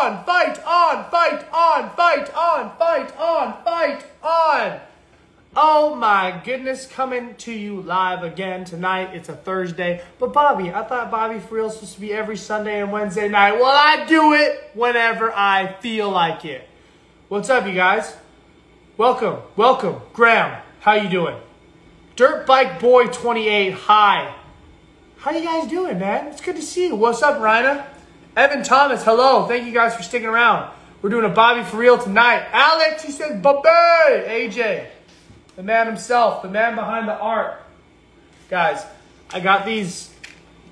on, fight on, fight on, fight on, fight on, fight on. Oh my goodness, coming to you live again tonight. It's a Thursday. But Bobby, I thought Bobby for real was supposed to be every Sunday and Wednesday night. Well, I do it whenever I feel like it. What's up, you guys? Welcome, welcome. Graham, how you doing? Dirt Bike Boy 28, hi. How you guys doing, man? It's good to see you. What's up, Rhina? Evan Thomas, hello. Thank you guys for sticking around. We're doing a Bobby for real tonight. Alex, he says, Bobby. AJ, the man himself, the man behind the art. Guys, I got these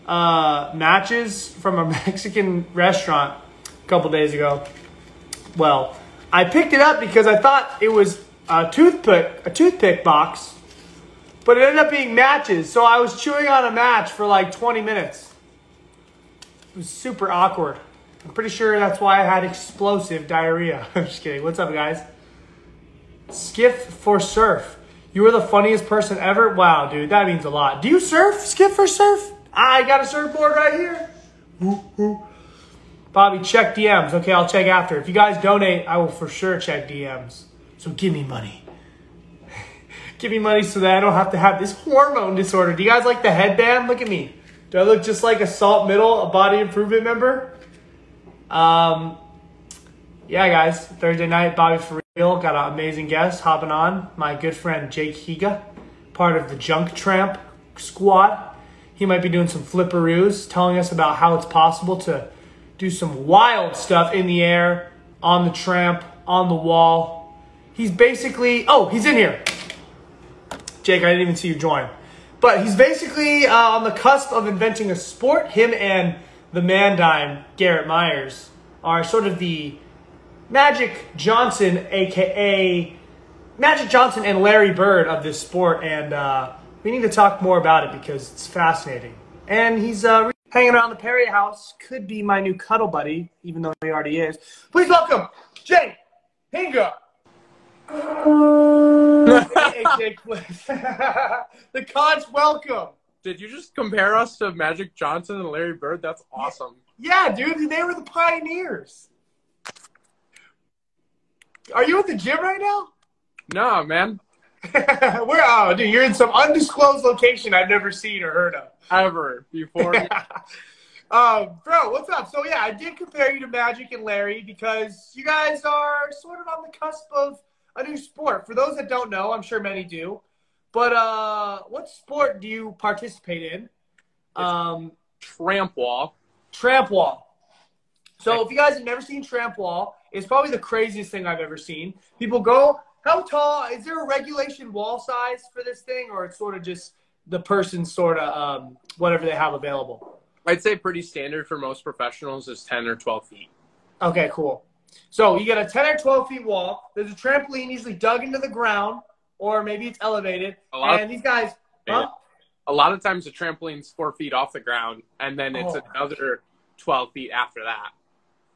uh, matches from a Mexican restaurant a couple days ago. Well, I picked it up because I thought it was a toothpick, a toothpick box, but it ended up being matches. So I was chewing on a match for like 20 minutes. Was super awkward. I'm pretty sure that's why I had explosive diarrhea. I'm just kidding. What's up, guys? Skiff for surf. You were the funniest person ever. Wow, dude, that means a lot. Do you surf? Skiff for surf? I got a surfboard right here. Bobby, check DMs. Okay, I'll check after. If you guys donate, I will for sure check DMs. So give me money. give me money so that I don't have to have this hormone disorder. Do you guys like the headband? Look at me. Do I look just like a Salt Middle, a body improvement member? Um, yeah, guys. Thursday night, Bobby for real. Got an amazing guest hopping on. My good friend Jake Higa, part of the Junk Tramp squad. He might be doing some flipperoos, telling us about how it's possible to do some wild stuff in the air, on the tramp, on the wall. He's basically, oh, he's in here. Jake, I didn't even see you join. But he's basically uh, on the cusp of inventing a sport. Him and the man Mandime, Garrett Myers, are sort of the Magic Johnson, aka Magic Johnson and Larry Bird of this sport. And uh, we need to talk more about it because it's fascinating. And he's uh, hanging around the Perry house. Could be my new cuddle buddy, even though he already is. Please welcome Jay Hinga. the conch welcome. Did you just compare us to Magic Johnson and Larry Bird? That's awesome. Yeah, dude, they were the pioneers. Are you at the gym right now? No, man. Where? Oh, dude, you're in some undisclosed location I've never seen or heard of. Ever before. um, bro, what's up? So yeah, I did compare you to Magic and Larry because you guys are sort of on the cusp of a new sport. For those that don't know, I'm sure many do. But uh, what sport do you participate in? Um, Tramp wall. tramp wall. So if you guys have never seen tramp wall, it's probably the craziest thing I've ever seen. People go, how tall? Is there a regulation wall size for this thing, or it's sort of just the person sort of um, whatever they have available? I'd say pretty standard for most professionals is 10 or 12 feet. Okay, cool. So you get a 10 or 12 feet wall. There's a trampoline usually dug into the ground, or maybe it's elevated. A lot of- And these guys, huh? A lot of times the trampoline's four feet off the ground, and then it's Oh. another 12 feet after that.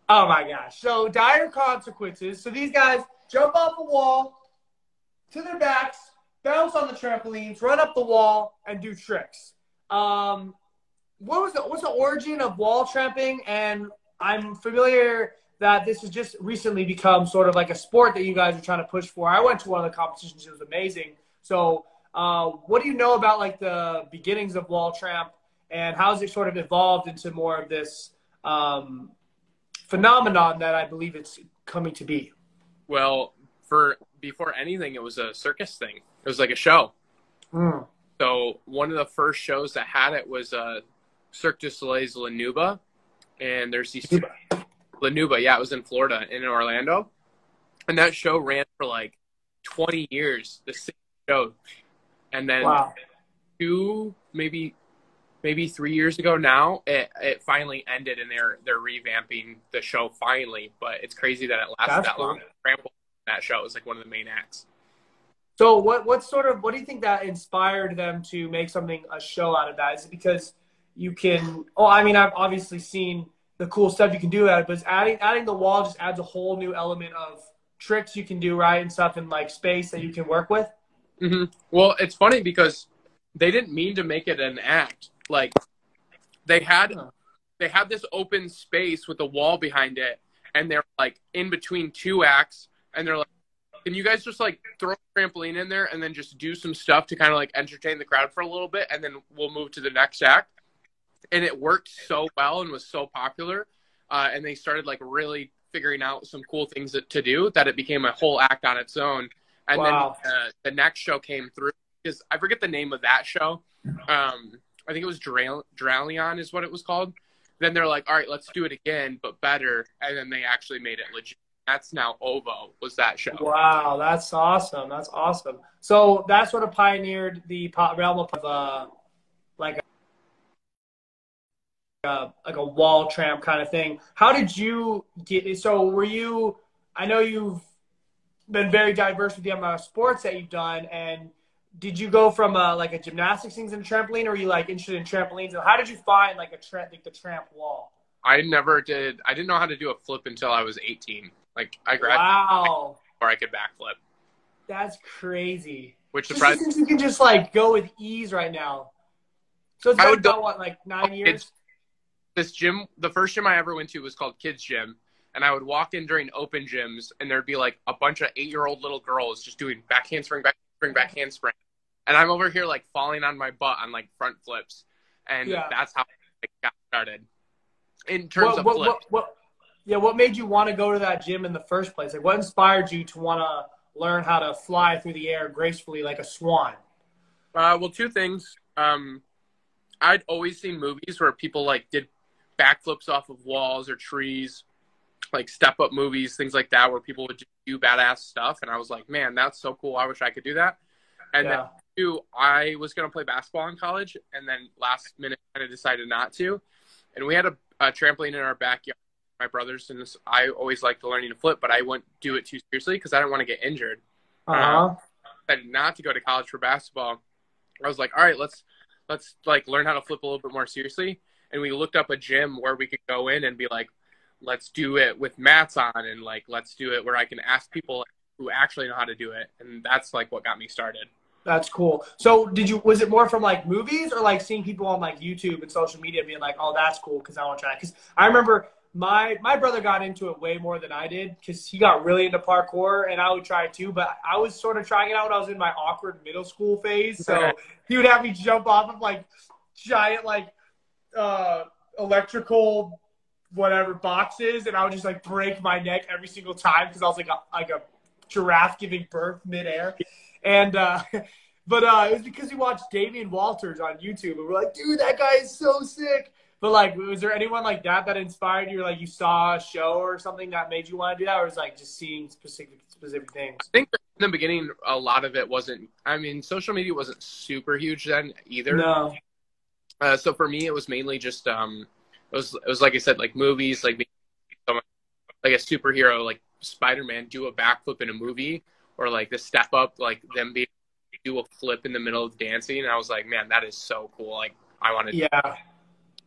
Oh my gosh. So dire consequences. So these guys jump off a wall to their backs, bounce on the trampolines, run up the wall, and do tricks. Um, what was the what's the origin of wall tramping? And I'm familiar that this has just recently become sort of like a sport that you guys are trying to push for. I went to one of the competitions; it was amazing. So, uh, what do you know about like the beginnings of wall tramp, and how has it sort of evolved into more of this? Um, phenomenon that I believe it's coming to be. Well, for before anything, it was a circus thing. It was like a show. So one of the first shows that had it was uh, Cirque du Soleil's La Nouba, and there's these two La Nouba. Yeah, it was in Florida, in Orlando, and that show ran for like 20 years. The same show, and then Wow. two, maybe, maybe three years ago now, it it finally ended, and they're they're revamping the show finally. But it's crazy that it lasted That's that cool. long. Trample that show was like one of the main acts. So what what sort of what do you think that inspired them to make something a show out of that? Is it because you can? Oh, I mean, I've obviously seen the cool stuff you can do at it, but it's adding adding the wall just adds a whole new element of tricks you can do right and stuff in like space that you can work with. hmm Well, it's funny because they didn't mean to make it an act. Like they had they had this open space with a wall behind it, and they're like in between two acts, and they're like, "Can you guys just like throw a trampoline in there and then just do some stuff to kind of like entertain the crowd for a little bit, and then we'll move to the next act." And it worked so well and was so popular, uh, and they started like really figuring out some cool things that, to do that it became a whole act on its own. And Wow. then uh, the next show came through because I forget the name of that show. Um, I think it was Dralion is what it was called. Then they're like, all right, let's do it again, but better. And then they actually made it legit. That's now OVO was that show. Wow, that's awesome. That's awesome. So that sort of pioneered the realm of uh, like a, like a wall tramp kind of thing. How did you get? So were you? I know you've been very diverse with the amount of sports that you've done, and did you go from a, like a gymnastics things and trampoline, or were you like interested in trampolines? And how did you find like a tra- like the tramp wall? I never did. I didn't know how to do a flip until I was 18. Like I graduated Wow, before I could backflip, that's crazy. which surprised since you can just like go with ease right now. So it's I go- about what, like nine years? This gym. The first gym I ever went to was called Kids Gym, and I would walk in during open gyms, and there'd be like a bunch of eight-year-old little girls just doing back handspring, back handspring, back handspring, and I'm over here like falling on my butt on like front flips, and Yeah. that's how I got started. In terms What, of what, flips, what, what, yeah, what made you want to go to that gym in the first place? Like, what inspired you to want to learn how to fly through the air gracefully like a swan? Uh, well, two things. Um, I'd always seen movies where people like did backflips off of walls or trees, like step up movies, things like that, where people would do badass stuff. And I was like, man, that's so cool. I wish I could do that. And then two, I was going to play basketball in college, and then last minute kind of decided not to. And we had a, a trampoline in our backyard. My brothers and this, I always liked learning to flip, but I wouldn't do it too seriously because I didn't want to get injured. Uh-huh. decided not to go to college for basketball. I was like, all right, let's let's like learn how to flip a little bit more seriously. And we looked up a gym where we could go in and be like, let's do it with mats on, and like let's do it where I can ask people who actually know how to do it. And that's like what got me started. That's cool. So, did you? Was it more from like movies or like seeing people on like YouTube and social media being like, "Oh, that's cool," because I want to try? Because I remember my my brother got into it way more than I did because he got really into parkour and I would try it too. But I was sort of trying it out when I was in my awkward middle school phase. So he would have me jump off of like giant like uh, electrical whatever boxes, and I would just like break my neck every single time because I was like a, like a giraffe giving birth midair. And uh, but uh, it was because we watched Damien Walters on YouTube, and we're like, dude, that guy is so sick. But like, was there anyone like that that inspired you? Or, like, you saw a show or something that made you want to do that, or was like just seeing specific specific things? I think in the beginning, a lot of it wasn't. I mean, social media wasn't super huge then either. No. Uh, so for me, it was mainly just um, it was it was like I said, like movies, like someone, like a superhero, like Spider Man, do a backflip in a movie, or like the step up, like them being do a flip in the middle of dancing. And I was like, man, that is so cool. Like I wanted, to. Yeah.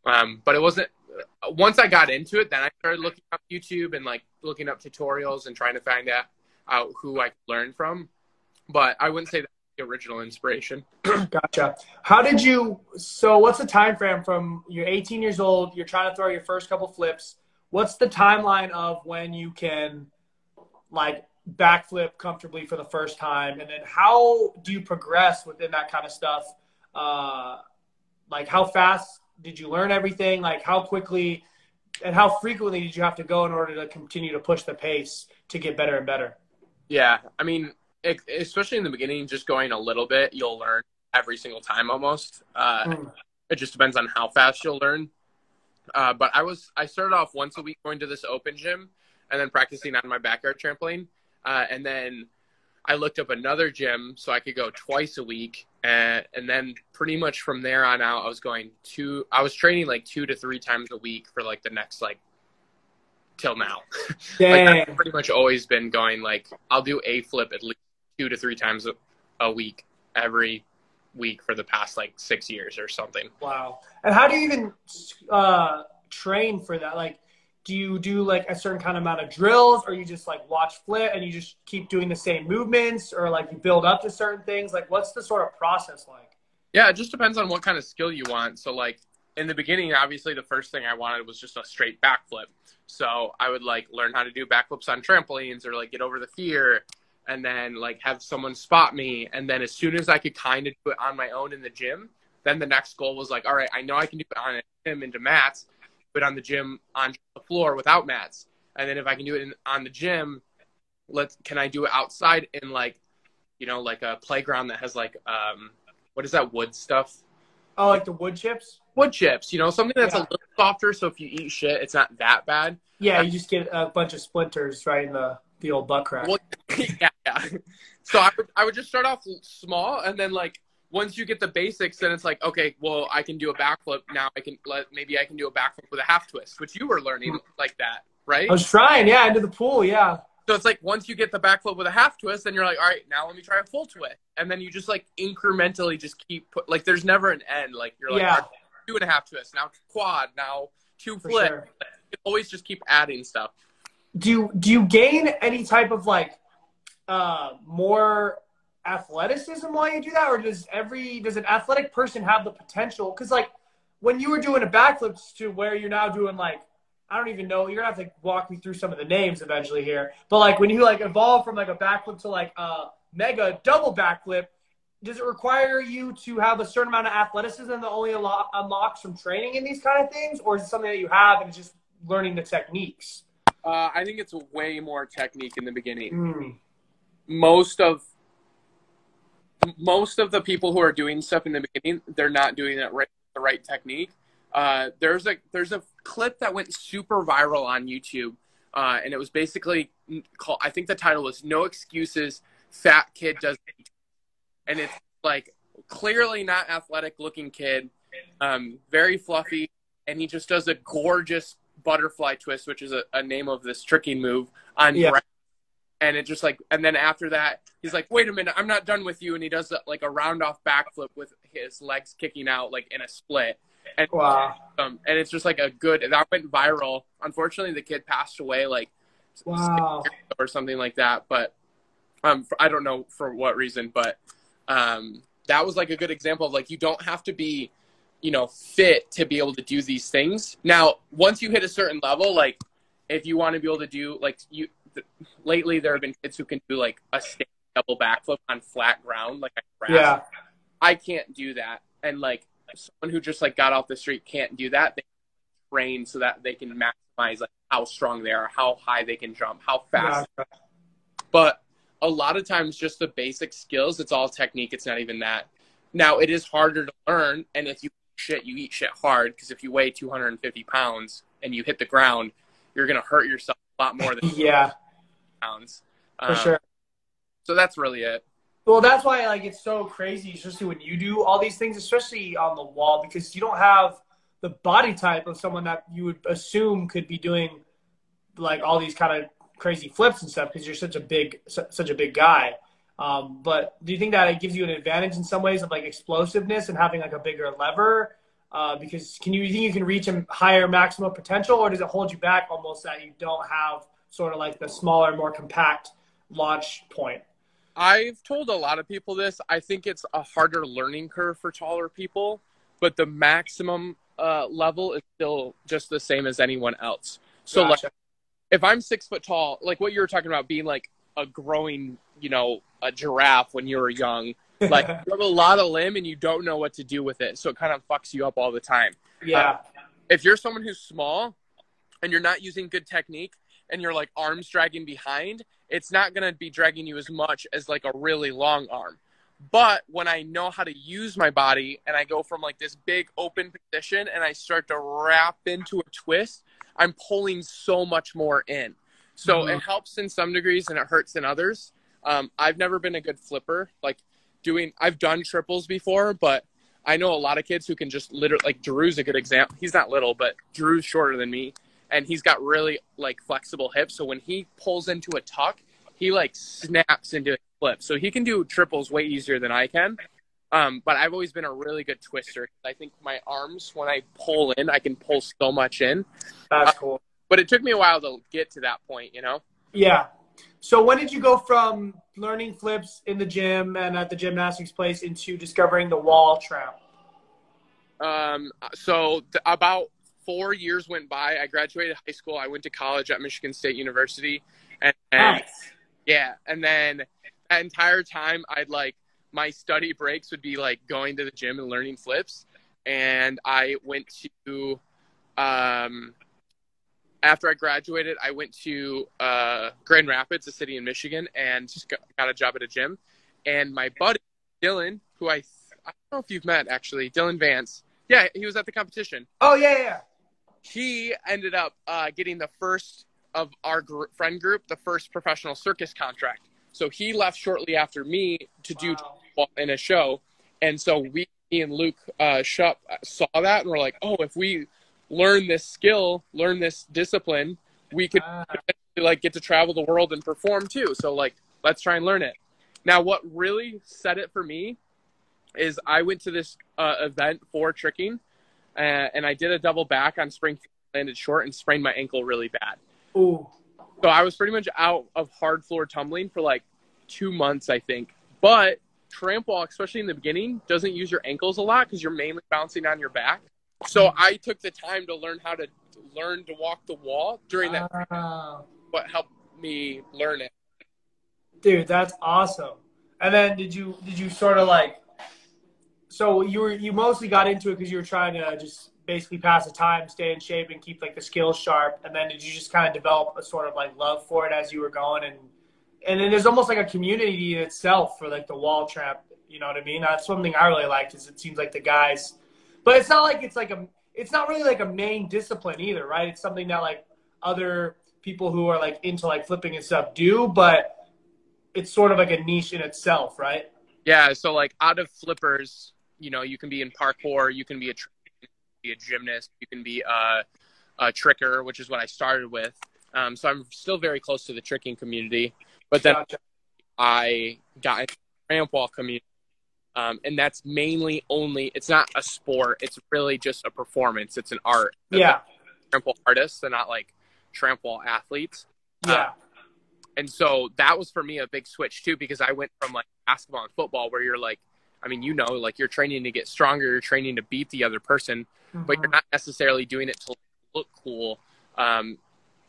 Um, but it wasn't. Once I got into it, then I started looking up YouTube and like looking up tutorials and trying to find out, who I could learn from. But I wouldn't say that's the original inspiration. Gotcha. How did you? So, what's the time frame from you're 18 years old? You're trying to throw your first couple flips. What's the timeline of when you can, like, backflip comfortably for the first time, and then how do you progress within that kind of stuff? Uh, like, how fast did you learn everything? Like, how quickly and how frequently did you have to go in order to continue to push the pace to get better and better? Yeah, I mean, especially in the beginning, just going a little bit, you'll learn every single time almost. Uh, Mm. It just depends on how fast you'll learn. Uh, but I was I started off once a week going to this open gym, and then practicing on my backyard trampoline, uh, and then I looked up another gym so I could go twice a week, and, and then pretty much from there on out, I was going two. I was training like two to three times a week for like the next like till now. like I've pretty much always been going like I'll do a flip at least two to three times a, a week every week for the past like six years or something. Wow. And how do you even uh, train for that? Like, do you do like a certain kind of amount of drills, or you just like watch flip and you just keep doing the same movements, or like you build up to certain things? Like, what's the sort of process like? Yeah, it just depends on what kind of skill you want. So like in the beginning, obviously, the first thing I wanted was just a straight backflip. So I would like learn how to do backflips on trampolines or like get over the fear and then like have someone spot me. And then as soon as I could kind of do it on my own in the gym, then the next goal was like, all right, I know I can do it on a gym into mats, but on the gym on the floor without mats. And then if I can do it in, on the gym, let's can I do it outside in like, you know, like a playground that has like um, what is that wood stuff? Oh, like the wood chips. Wood chips, you know, something that's yeah. a little softer. So if you eat shit, it's not that bad. Yeah, you just get a bunch of splinters right in the the old butt crack. Well, yeah, yeah. So I would I would just start off small, and then like once you get the basics, then it's like okay, well I can do a backflip now. I can let maybe I can do a backflip with a half twist, which you were learning hmm. like that, right? I was trying, yeah, into the pool, yeah. So it's like once you get the backflip with a half twist, then you're like, all right, now let me try a full twist, and then you just like incrementally just keep put like there's never an end. Like you're like yeah. two and a half twists, now quad, now two flip. Sure. Always just keep adding stuff. Do do you gain any type of like uh more athleticism while you do that, or does every does an athletic person have the potential? Because like when you were doing a backflip to where you're now doing like I don't even know. You're gonna have to walk me through some of the names eventually here. But like when you like evolve from like a backflip to like a mega double backflip, does it require you to have a certain amount of athleticism that only unlocks from training in these kind of things, or is it something that you have and it's just learning the techniques? Uh, I think it's way more technique in the beginning. Mm. Most of most of the people who are doing stuff in the beginning, they're not doing it right the right technique. Uh, there's a there's a clip that went super viral on YouTube, uh, and it was basically called. I think the title was "No Excuses." Fat kid does, and it's like clearly not athletic looking kid, um, very fluffy, and he just does a gorgeous butterfly twist, which is a, a name of this tricking move on yeah. And it just like, and then after that, he's like, "Wait a minute, I'm not done with you," and he does like a round off backflip with his legs kicking out like in a split and wow. Um, and it's just like a good that went viral. Unfortunately, the kid passed away like wow. or something like that. But um, I don't know for what reason, but um, that was like a good example of like you don't have to be, you know, fit to be able to do these things. Now, once you hit a certain level, like if you want to be able to do like you, th- lately there have been kids who can do like a double backflip on flat ground, like a. Yeah. I can't do that, and like someone who just like got off the street can't do that. They train so that they can maximize like how strong they are, how high they can jump, how fast. Yeah. But a lot of times, just the basic skills, it's all technique. It's not even that. Now it is harder to learn, and if you shit, you eat shit hard because if you weigh 250 pounds and you hit the ground, you're gonna hurt yourself a lot more than yeah pounds. For um, sure. So that's really it. Well, that's why like it's so crazy, especially when you do all these things, especially on the wall, because you don't have the body type of someone that you would assume could be doing like all these kind of crazy flips and stuff because you're such a big such a big guy. Um, but do you think that it gives you an advantage in some ways of like explosiveness and having like a bigger lever? Uh, because can you, you think you can reach a higher maximum potential, or does it hold you back almost that you don't have sort of like the smaller, more compact launch point? I've told a lot of people this. I think it's a harder learning curve for taller people, but the maximum uh, level is still just the same as anyone else. So, gotcha. like, if I'm six foot tall, like what you were talking about, being like a growing, you know, a giraffe when you were young, like you have a lot of limb and you don't know what to do with it, so it kind of fucks you up all the time. Yeah. Uh, if you're someone who's small and you're not using good technique and you're like arms dragging behind, it's not going to be dragging you as much as like a really long arm. But when I know how to use my body and I go from like this big open position and I start to wrap into a twist, I'm pulling so much more in. So mm-hmm. it helps in some degrees and it hurts in others. Um, I've never been a good flipper. Like doing, I've done triples before, but I know a lot of kids who can just literally, like Drew's a good example. He's not little, but Drew's shorter than me and he's got really like flexible hips. So when he pulls into a tuck, he like snaps into a flip. So he can do triples way easier than I can. Um, but I've always been a really good twister. I think my arms, when I pull in, I can pull so much in. That's uh, cool. But it took me a while to get to that point, you know? Yeah. So when did you go from learning flips in the gym and at the gymnastics place into discovering the wall tramp? Um, so th- about four years went by. I graduated high school. I went to college at Michigan State University, and, and Nice. yeah, and then that entire time, I'd like my study breaks would be like going to the gym and learning flips, and I went to, um, after I graduated, I went to uh, Grand Rapids, a city in Michigan, and just got, a job at a gym, and my buddy Dylan, who I I don't know if you've met actually, Dylan Vance. Yeah, he was at the competition Oh yeah, yeah. he ended up uh, getting the first of our gr- friend group, the first professional circus contract. So he left shortly after me to do in a show, and so we me and Luke uh, Shupp saw that and we're like, oh, if we learn this skill, learn this discipline, we could Ah, like get to travel the world and perform too. So like, let's try and learn it. Now, what really set it for me is I went to this uh, event for tricking, uh, and I did a double back on spring, landed short, and sprained my ankle really bad. ooh. So I was pretty much out of hard floor tumbling for like two months, I think. But tramp wall, especially in the beginning, doesn't use your ankles a lot because you're mainly bouncing on your back. So I took the time to learn how to learn to walk the wall during that. Ah. What helped me learn it. Dude, that's awesome. And then did you did you sort of like so you were you mostly got into it because you were trying to just basically pass the time, stay in shape, and keep like the skills sharp. And then did you just kind of develop a sort of like love for it as you were going and and then there's almost like a community in itself for like the wall tramp. You know what I mean? That's something I really liked. Is it seems like the guys, but it's not like it's like a it's not really like a main discipline either, right? It's something that like other people who are like into like flipping and stuff do, but it's sort of like a niche in itself, right? Yeah. So like out of flippers, you know, you can be in parkour, you can be a, be a gymnast, you can be a, a tricker, which is what I started with. Um, so I'm still very close to the tricking community, but then Gotcha. I got into the tramp wall community. Um, and that's mainly only, it's not a sport. It's really just a performance. It's an art. Yeah, Tramp wall artists. They're not like tramp wall athletes. yeah, And so that was for me a big switch too, because I went from like basketball and football where you're like, I mean, you know, like you're training to get stronger, you're training to beat the other person, but you're Mhm. not necessarily doing it to look cool. Um,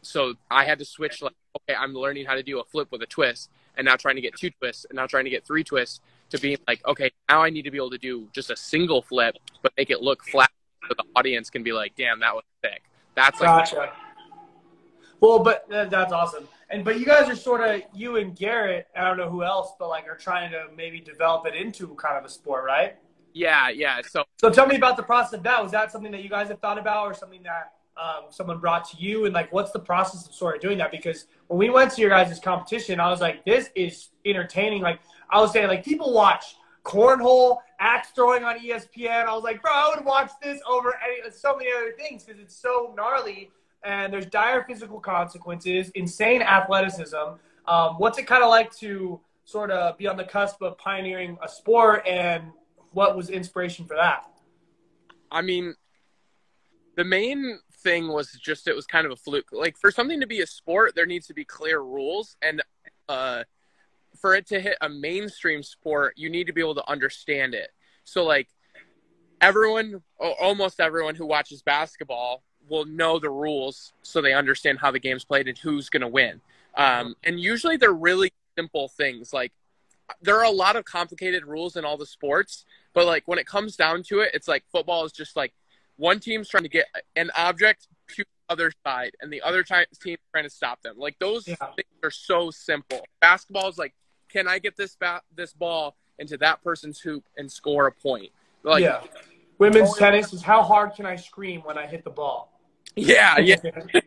so I had to switch like, okay, I'm learning how to do a flip with a twist and now trying to get two twists and now trying to get three twists to being like, okay, now I need to be able to do just a single flip, but make it look flat so the audience can be like, damn, that was sick. That's like, gotcha. Well, but that's awesome. And but you guys are sort of you and Garrett. I don't know who else, but like are trying to maybe develop it into kind of a sport, right? yeah, yeah. So So tell me about the process of that. Was that something that you guys have thought about, or something that um, someone brought to you? And like, what's the process of sort of doing that? Because when we went to your guys' competition, I was like, this is entertaining. Like I was saying, like people watch cornhole, axe throwing on ESPN. I was like, bro, I would watch this over any, so many other things because it's so gnarly. And there's dire physical consequences, insane athleticism. Um, what's it kind of like to sort of be on the cusp of pioneering a sport, and what was inspiration for that? I mean, the main thing was just it was kind of a fluke. Like for something to be a sport, there needs to be clear rules, and uh, for it to hit a mainstream sport, you need to be able to understand it. So like everyone, almost everyone who watches basketball will know the rules, so they understand how the game's played and who's going to win. Um, and usually they're really simple things. Like there are a lot of complicated rules in all the sports, but like when it comes down to it, it's like football is just like one team's trying to get an object to the other side, and the other ti- team trying to stop them. Like those Yeah. things are so simple. Basketball is like, can I get this ba- this ball into that person's hoop and score a point? Like, yeah. Women's tennis is how hard can I scream when I hit the ball? yeah, yeah.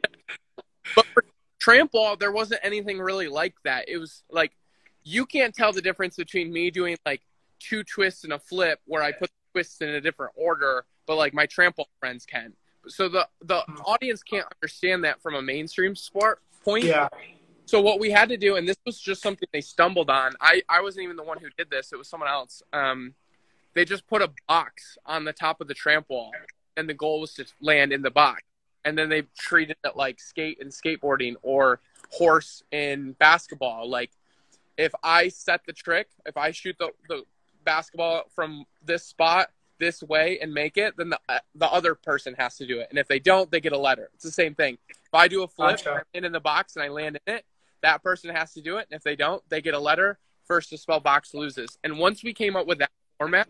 But for tramp wall, there wasn't anything really like that. It was like you can't tell the difference between me doing like two twists and a flip where I put the twists in a different order, but like my tramp wall friends can. So the the Hmm. audience can't understand that from a mainstream sport point. yeah. So what we had to do, and this was just something they stumbled on. I, I wasn't even the one who did this. It was someone else. Um, they just put a box on the top of the tramp wall, and the goal was to land in the box. And then they treated it like skate and skateboarding or horse in basketball. Like if I set the trick, if I shoot the, the basketball from this spot, this way and make it, then the uh, the other person has to do it. And if they don't, they get a letter. It's the same thing. If I do a flip Gotcha. in in the box and I land in it, that person has to do it. And if they don't, they get a letter. First to spell box loses. And once we came up with that format,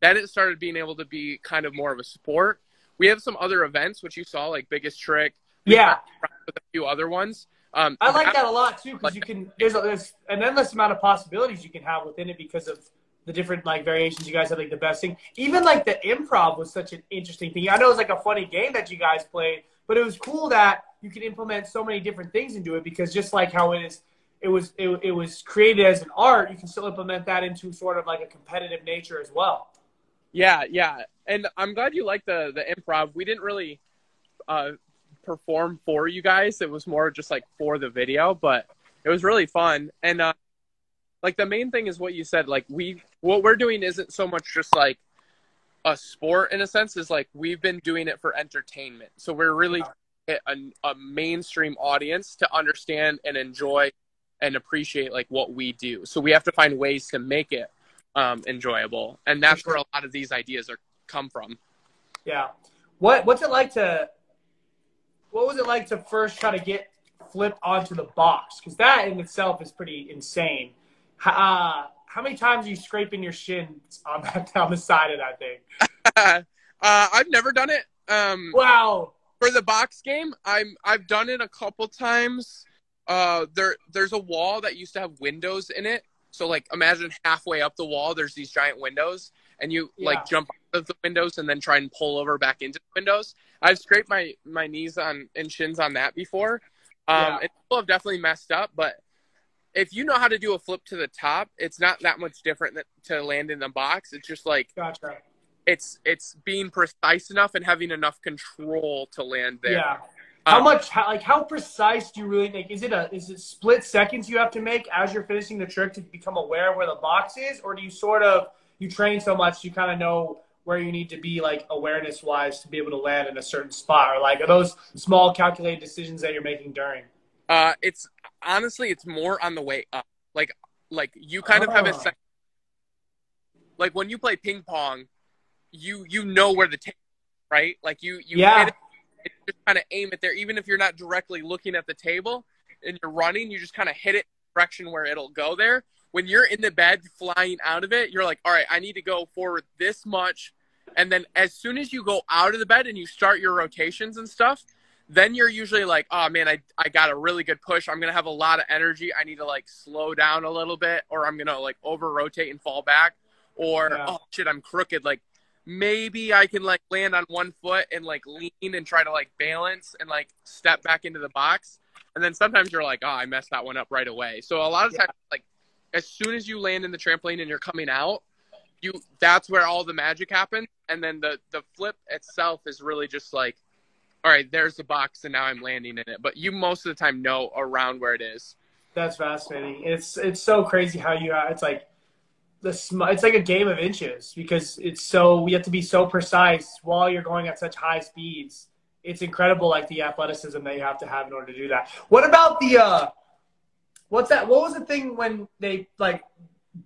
then it started being able to be kind of more of a sport. We have some other events which you saw like Biggest Trick. We Yeah. with a few other ones. Um, I like that a lot too because you can there's, a, there's an endless amount of possibilities you can have within it because of the different like variations you guys have like the best thing. Even like the improv was such an interesting thing. I know it was like a funny game that you guys played, but it was cool that you can implement so many different things into it because just like how it is it was it, it was created as an art, you can still implement that into sort of like a competitive nature as well. Yeah, yeah, and I'm glad you like the the improv. We didn't really uh, perform for you guys. It was more just like for the video, but it was really fun. And uh, like the main thing is what you said. Like we, what we're doing isn't so much just like a sport in a sense. Is like we've been doing it for entertainment. So we're really hit a, a mainstream audience to understand and enjoy and appreciate like what we do. So we have to find ways to make it um, enjoyable, and that's where a lot of these ideas are come from. Yeah. What what's it like to what was it like to first try to get flipped onto the box? Because that in itself is pretty insane. Uh, how many times are you scraping your shins on that down the side of that thing? uh, I've never done it. Um, Wow. For the box game, I'm I've done it a couple times. Uh, there there's a wall that used to have windows in it. So like imagine halfway up the wall, there's these giant windows, and you Yeah. like jump out of the windows and then try and pull over back into the windows. I've scraped my my knees on and shins on that before. Um, Yeah. and people have definitely messed up, but if you know how to do a flip to the top, it's not that much different than, to land in the box. It's just like Gotcha. It's it's being precise enough and having enough control to land there. Yeah. How Um, much how, like how precise do you really make? Is it a is it split seconds you have to make as you're finishing the trick to become aware of where the box is, or do you sort of you train so much you kind of know where you need to be like awareness wise to be able to land in a certain spot, or like are those small calculated decisions that you're making during? Uh, it's honestly, it's more on the way up. Like, like you kind of have a Oh. Like when you play ping pong, you you know where the table, right? Like you you Yeah. hit it, you just kind of aim it there, even if you're not directly looking at the table and you're running, you just kind of hit it direction where it'll go there. When you're in the bed flying out of it, you're like, all right, I need to go forward this much. And then as soon as you go out of the bed and you start your rotations and stuff, then you're usually like, oh man, I, I got a really good push. I'm going to have a lot of energy. I need to like slow down a little bit or I'm going to like over rotate and fall back. Or, Yeah. oh shit, I'm crooked. Like maybe I can like land on one foot and like lean and try to like balance and like step back into the box. And then sometimes you're like, oh, I messed that one up right away. So a lot of Yeah. times, like as soon as you land in the trampoline and you're coming out, you that's where all the magic happens. And then the the flip itself is really just like, all right, there's the box and now I'm landing in it. But you most of the time know around where it is. That's fascinating. It's it's so crazy how you uh, it's like the sm- it's like a game of inches because it's so you have to be so precise while you're going at such high speeds. It's incredible, like the athleticism that you have to have in order to do that. What about the uh, what's that? What was the thing when they like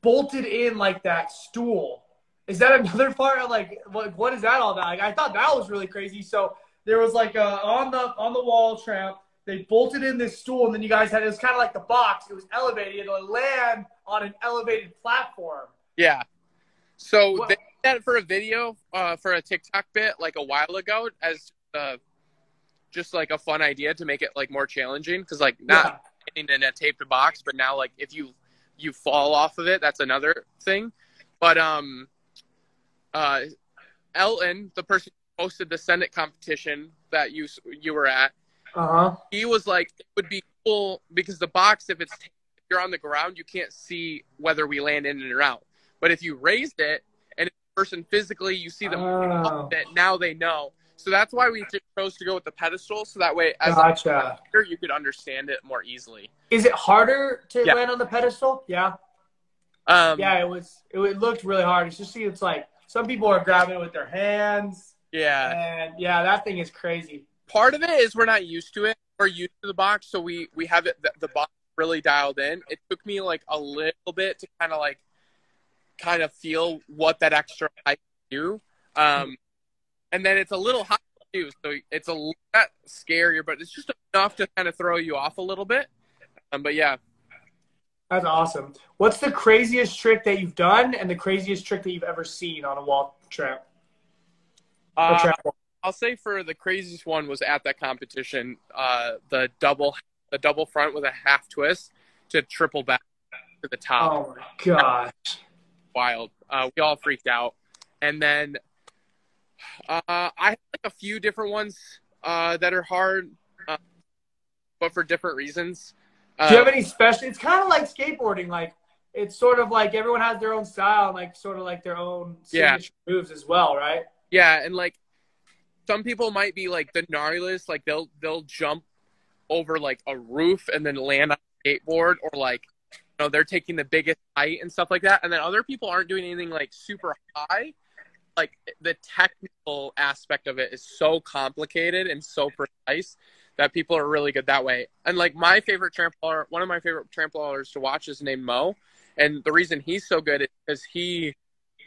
bolted in like that stool? Is that another part of like what what is that all about? Like I thought that was really crazy. So there was like a on the on the wall tramp. They bolted in this stool, and then you guys had it was kind of like the box. It was elevated. It would land on an elevated platform. Yeah. So What- they did that for a video uh, for a TikTok bit like a while ago as uh, just like a fun idea to make it like more challenging because like not getting in a taped box, but now like if you you fall off of it, that's another thing. But um, uh, Elton, the person who hosted the Senate competition that you you were at, Uh huh. he was like, it would be cool because the box, if it's if you're on the ground, you can't see whether we land in or out. But if you raised it and the person physically, you see them Oh, it, now they know. So that's why we chose to go with the pedestal, so that way as gotcha. a you could understand it more easily. Is it harder to Yeah. land on the pedestal? Yeah. Um, Yeah, it was. It, it looked really hard. It's just see, it's like some people are grabbing it with their hands, yeah. and yeah, that thing is crazy. Part of it is we're not used to it. We're used to the box, so we we have it the, the box really dialed in. It took me like a little bit to kind of like kind of feel what that extra height can do. Um, and then it's a little high too, so it's a lot scarier, but it's just enough to kind of throw you off a little bit. Um, but yeah, that's awesome. What's the craziest trick that you've done, and the craziest trick that you've ever seen on a wall tramp? Uh, I'll say for the craziest one was at that competition, uh, the double the double front with a half twist to triple back to the top. Oh my gosh! Wild. Uh, we all freaked out, and then uh, I have like a few different ones uh, that are hard, uh, but for different reasons. Do you have any special? It's kind of like skateboarding. Like it's sort of like everyone has their own style and like sort of like their own signature yeah. moves as well, right? Yeah, and like some people might be like the gnarliest, like they'll they'll jump over like a roof and then land on a skateboard, or like you know they're taking the biggest height and stuff like that. And then other people aren't doing anything like super high. Like the technical aspect of it is so complicated and so precise that people are really good that way. And like my favorite trampoline, one of my favorite trampoliers to watch is named Mo, and the reason he's so good is because he,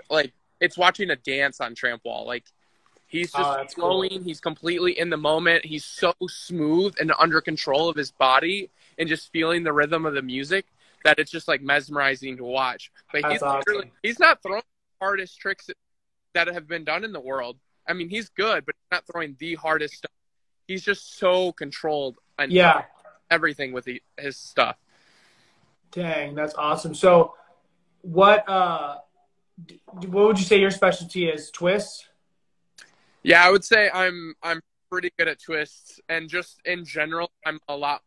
like, it's watching a dance on trampoline. Like, he's just oh, flowing. Cool. He's completely in the moment. He's so smooth and under control of his body, and just feeling the rhythm of the music that it's just like mesmerizing to watch. But That's he's awesome. he's not throwing the hardest tricks that have been done in the world. I mean, he's good, but he's not throwing the hardest stuff he's just so controlled and yeah everything with the, his stuff. Dang, that's awesome. So, what uh, what would you say your specialty is? Twists. Yeah, I would say I'm I'm pretty good at twists, and just in general, I'm a lot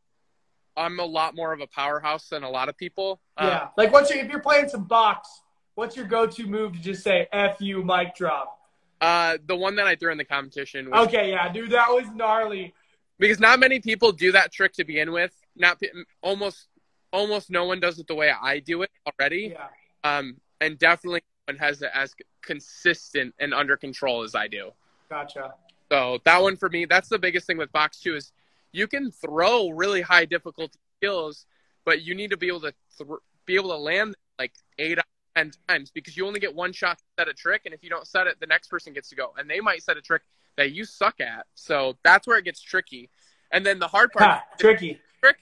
I'm a lot more of a powerhouse than a lot of people. Yeah, uh, like what's your if you're playing some box, what's your go-to move to just say "f you" mic drop? Uh, the one that I threw in the competition. Was, okay, yeah, dude, that was gnarly. Because not many people do that trick to begin with. Not almost almost no one does it the way I do it already. Yeah. Um, and definitely no one has it as consistent and under control as I do. Gotcha. So that one for me, that's the biggest thing with box two is you can throw really high difficulty skills, but you need to be able to th- be able to land like eight 10 times because you only get one shot to set a trick. And if you don't set it, the next person gets to go. And they might set a trick that you suck at. So that's where it gets tricky. And then the hard part ha, tricky. Trick,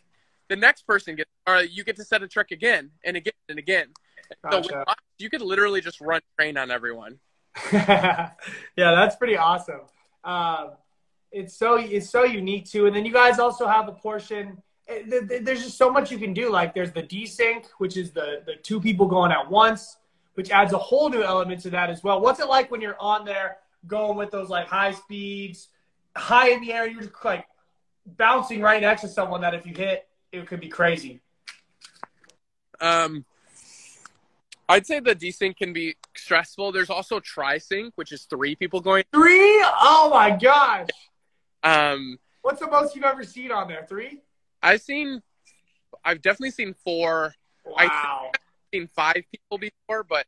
the next person gets, or you get to set a trick again and again and again. Gotcha. So you could literally just run train on everyone. yeah, that's pretty awesome. Um, it's so it's so unique too. And then you guys also have a portion there's just so much you can do. Like there's the desync, which is the the two people going at once, which adds a whole new element to that as well. What's it like when you're on there going with those like high speeds, high in the air, you're just like bouncing right next to someone that if you hit, it could be crazy. Um, I'd say the desync can be stressful. There's also tri-sync, which is three people going. Three? Oh my gosh. Um, what's the most you've ever seen on there? Three? I've seen, I've definitely seen four. Wow. I've seen five people before, but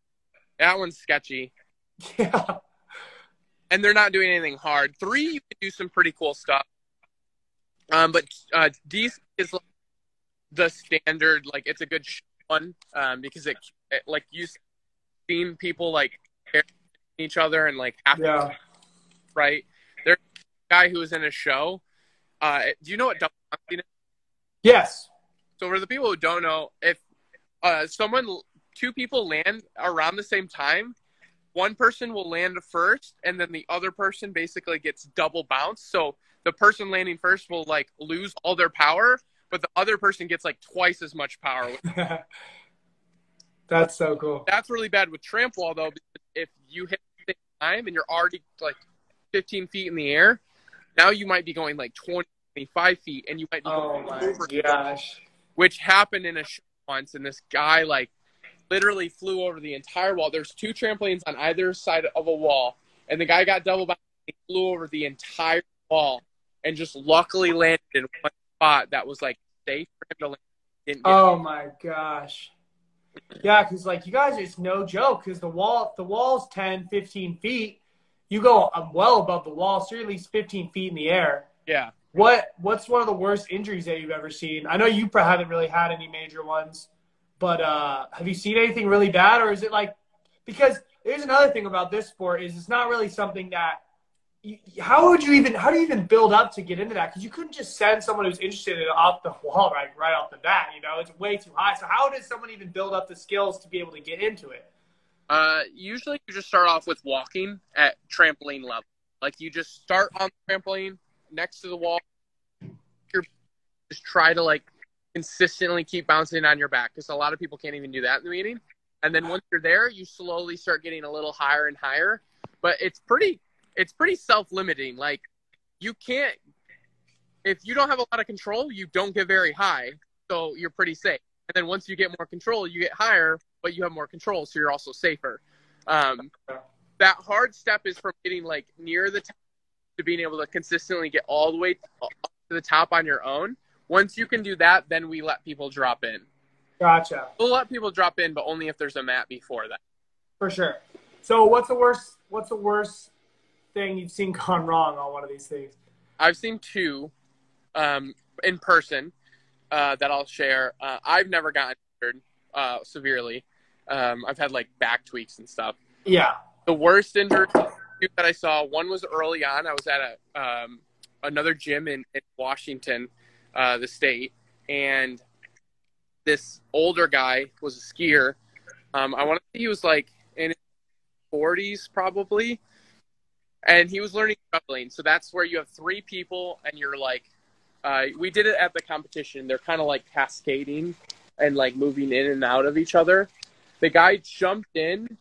that one's sketchy. Yeah. And they're not doing anything hard. Three, you can do some pretty cool stuff. Um, but uh, D is like the standard. Like it's a good one um, because it, it like you've seen people like each other and like yeah. right. There's a guy who was in a show. Uh, do you know what double is? Yes. So for the people who don't know, if uh, someone, two people land around the same time, one person will land first, and then the other person basically gets double bounce. So the person landing first will like lose all their power, but the other person gets like twice as much power. That's so cool. That's really bad with tramp wall though. If you hit the time and you're already like 15 feet in the air, now you might be going like 20 25 feet, and you might be oh my over gosh, which happened in a show once, and this guy like literally flew over the entire wall. There's two trampolines on either side of a wall, and the guy got double back. He flew over the entire wall and just luckily landed in one spot that was like safe for him to land. oh my gosh. Yeah, because like you guys, it's no joke. Because the wall, the wall's 10, 15 feet. You go um, well above the wall, so you're at least 15 feet in the air. Yeah. What What's one of the worst injuries that you've ever seen? I know you haven't really had any major ones, but uh, have you seen anything really bad, or is it like because here's another thing about this sport is it's not really something that. You, how would you even? How do you even build up to get into that? Because you couldn't just send someone who's interested in off the wall right right off the bat. You know, it's way too high. So how does someone even build up the skills to be able to get into it? Uh, usually you just start off with walking at trampoline level. Like you just start on the trampoline next to the wall. You're just try to like consistently keep bouncing on your back because a lot of people can't even do that in the beginning. And then once you're there, you slowly start getting a little higher and higher. But it's pretty it's pretty self-limiting. Like you can't if you don't have a lot of control, you don't get very high. So you're pretty safe. And then once you get more control, you get higher, but you have more control, so you're also safer. Um, that hard step is from getting like near the top to being able to consistently get all the way to the top on your own. Once you can do that, then we let people drop in. Gotcha. We'll let people drop in, but only if there's a mat before that. For sure. So what's the worst? What's the worst thing you've seen gone wrong on one of these things? I've seen two um, in person uh, that I'll share. Uh, I've never gotten injured uh, severely. Um, I've had like back tweaks and stuff. Yeah. The worst injury that I saw, one was early on. I was at a um, another gym in, in Washington, uh, the state, and this older guy was a skier. Um, I want to say he was like in his 40s probably, and he was learning juggling. So that's where you have three people, and you're like, uh, we did it at the competition. They're kind of like cascading and like moving in and out of each other. The guy jumped in,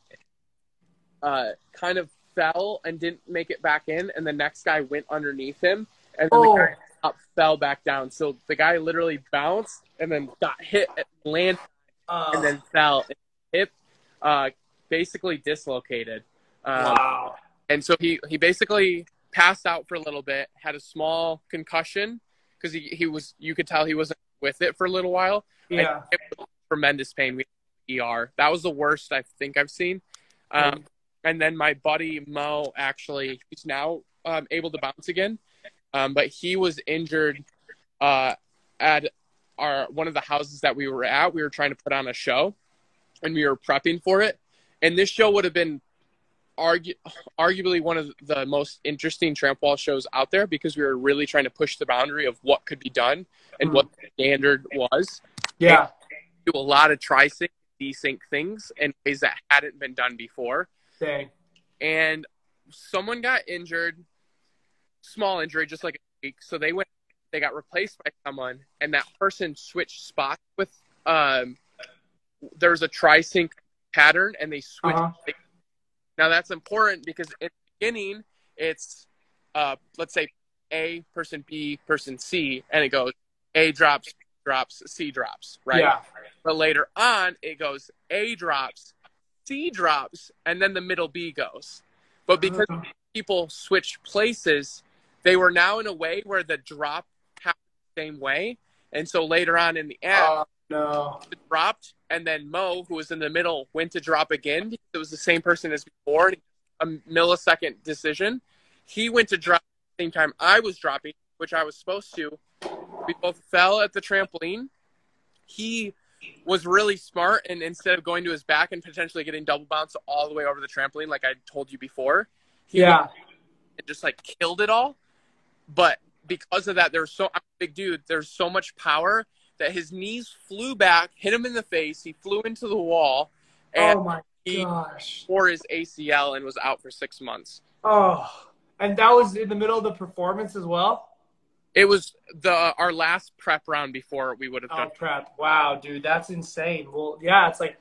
uh, kind of fell and didn't make it back in, and the next guy went underneath him, and then Oh. the guy up fell back down. So the guy literally bounced and then got hit, land, Uh, and then fell. Hip, uh, basically dislocated. Um, wow. And so he he basically passed out for a little bit, had a small concussion because he he was you could tell he wasn't with it for a little while. Yeah. And it was tremendous pain. We ER. That was the worst I think I've seen. Um, and then my buddy Mo actually he's now um, able to bounce again, um, but he was injured uh, at our one of the houses that we were at. We were trying to put on a show, and we were prepping for it. And this show would have been argu- arguably one of the most interesting tramp wall shows out there because we were really trying to push the boundary of what could be done and Mhm. what the standard was. Yeah. Do a lot of tri-sync, desync things in ways that hadn't been done before. Dang. And someone got injured, small injury, just like a week. So they went, they got replaced by someone, and that person switched spots with. Um, there was a tri-sync pattern, and they switched. Uh-huh. Now that's important because in the beginning, it's uh, let's say A person B person C, and it goes A drops, drops, C drops, right? Yeah. But later on, it goes A drops, C drops, and then the middle B goes. But because Uh-huh. people switched places, they were now in a way where the drop happened the same way. And so later on in the end, Oh, no. it dropped, and then Mo, who was in the middle, went to drop again. It was the same person as before, a millisecond decision. He went to drop at the same time I was dropping, which I was supposed to. We both fell at the trampoline. He was really smart, and instead of going to his back and potentially getting double bounce all the way over the trampoline, like I told you before, he Yeah. and just like killed it all. But because of that, there's so I'm a big dude. There's so much power that his knees flew back, hit him in the face. He flew into the wall, oh and Oh my he gosh. tore his ACL and was out for six months. Oh. And that was in the middle of the performance as well? It was the our last prep round before we would have Oh, done. prep. Wow, dude, that's insane. Well, yeah, it's like,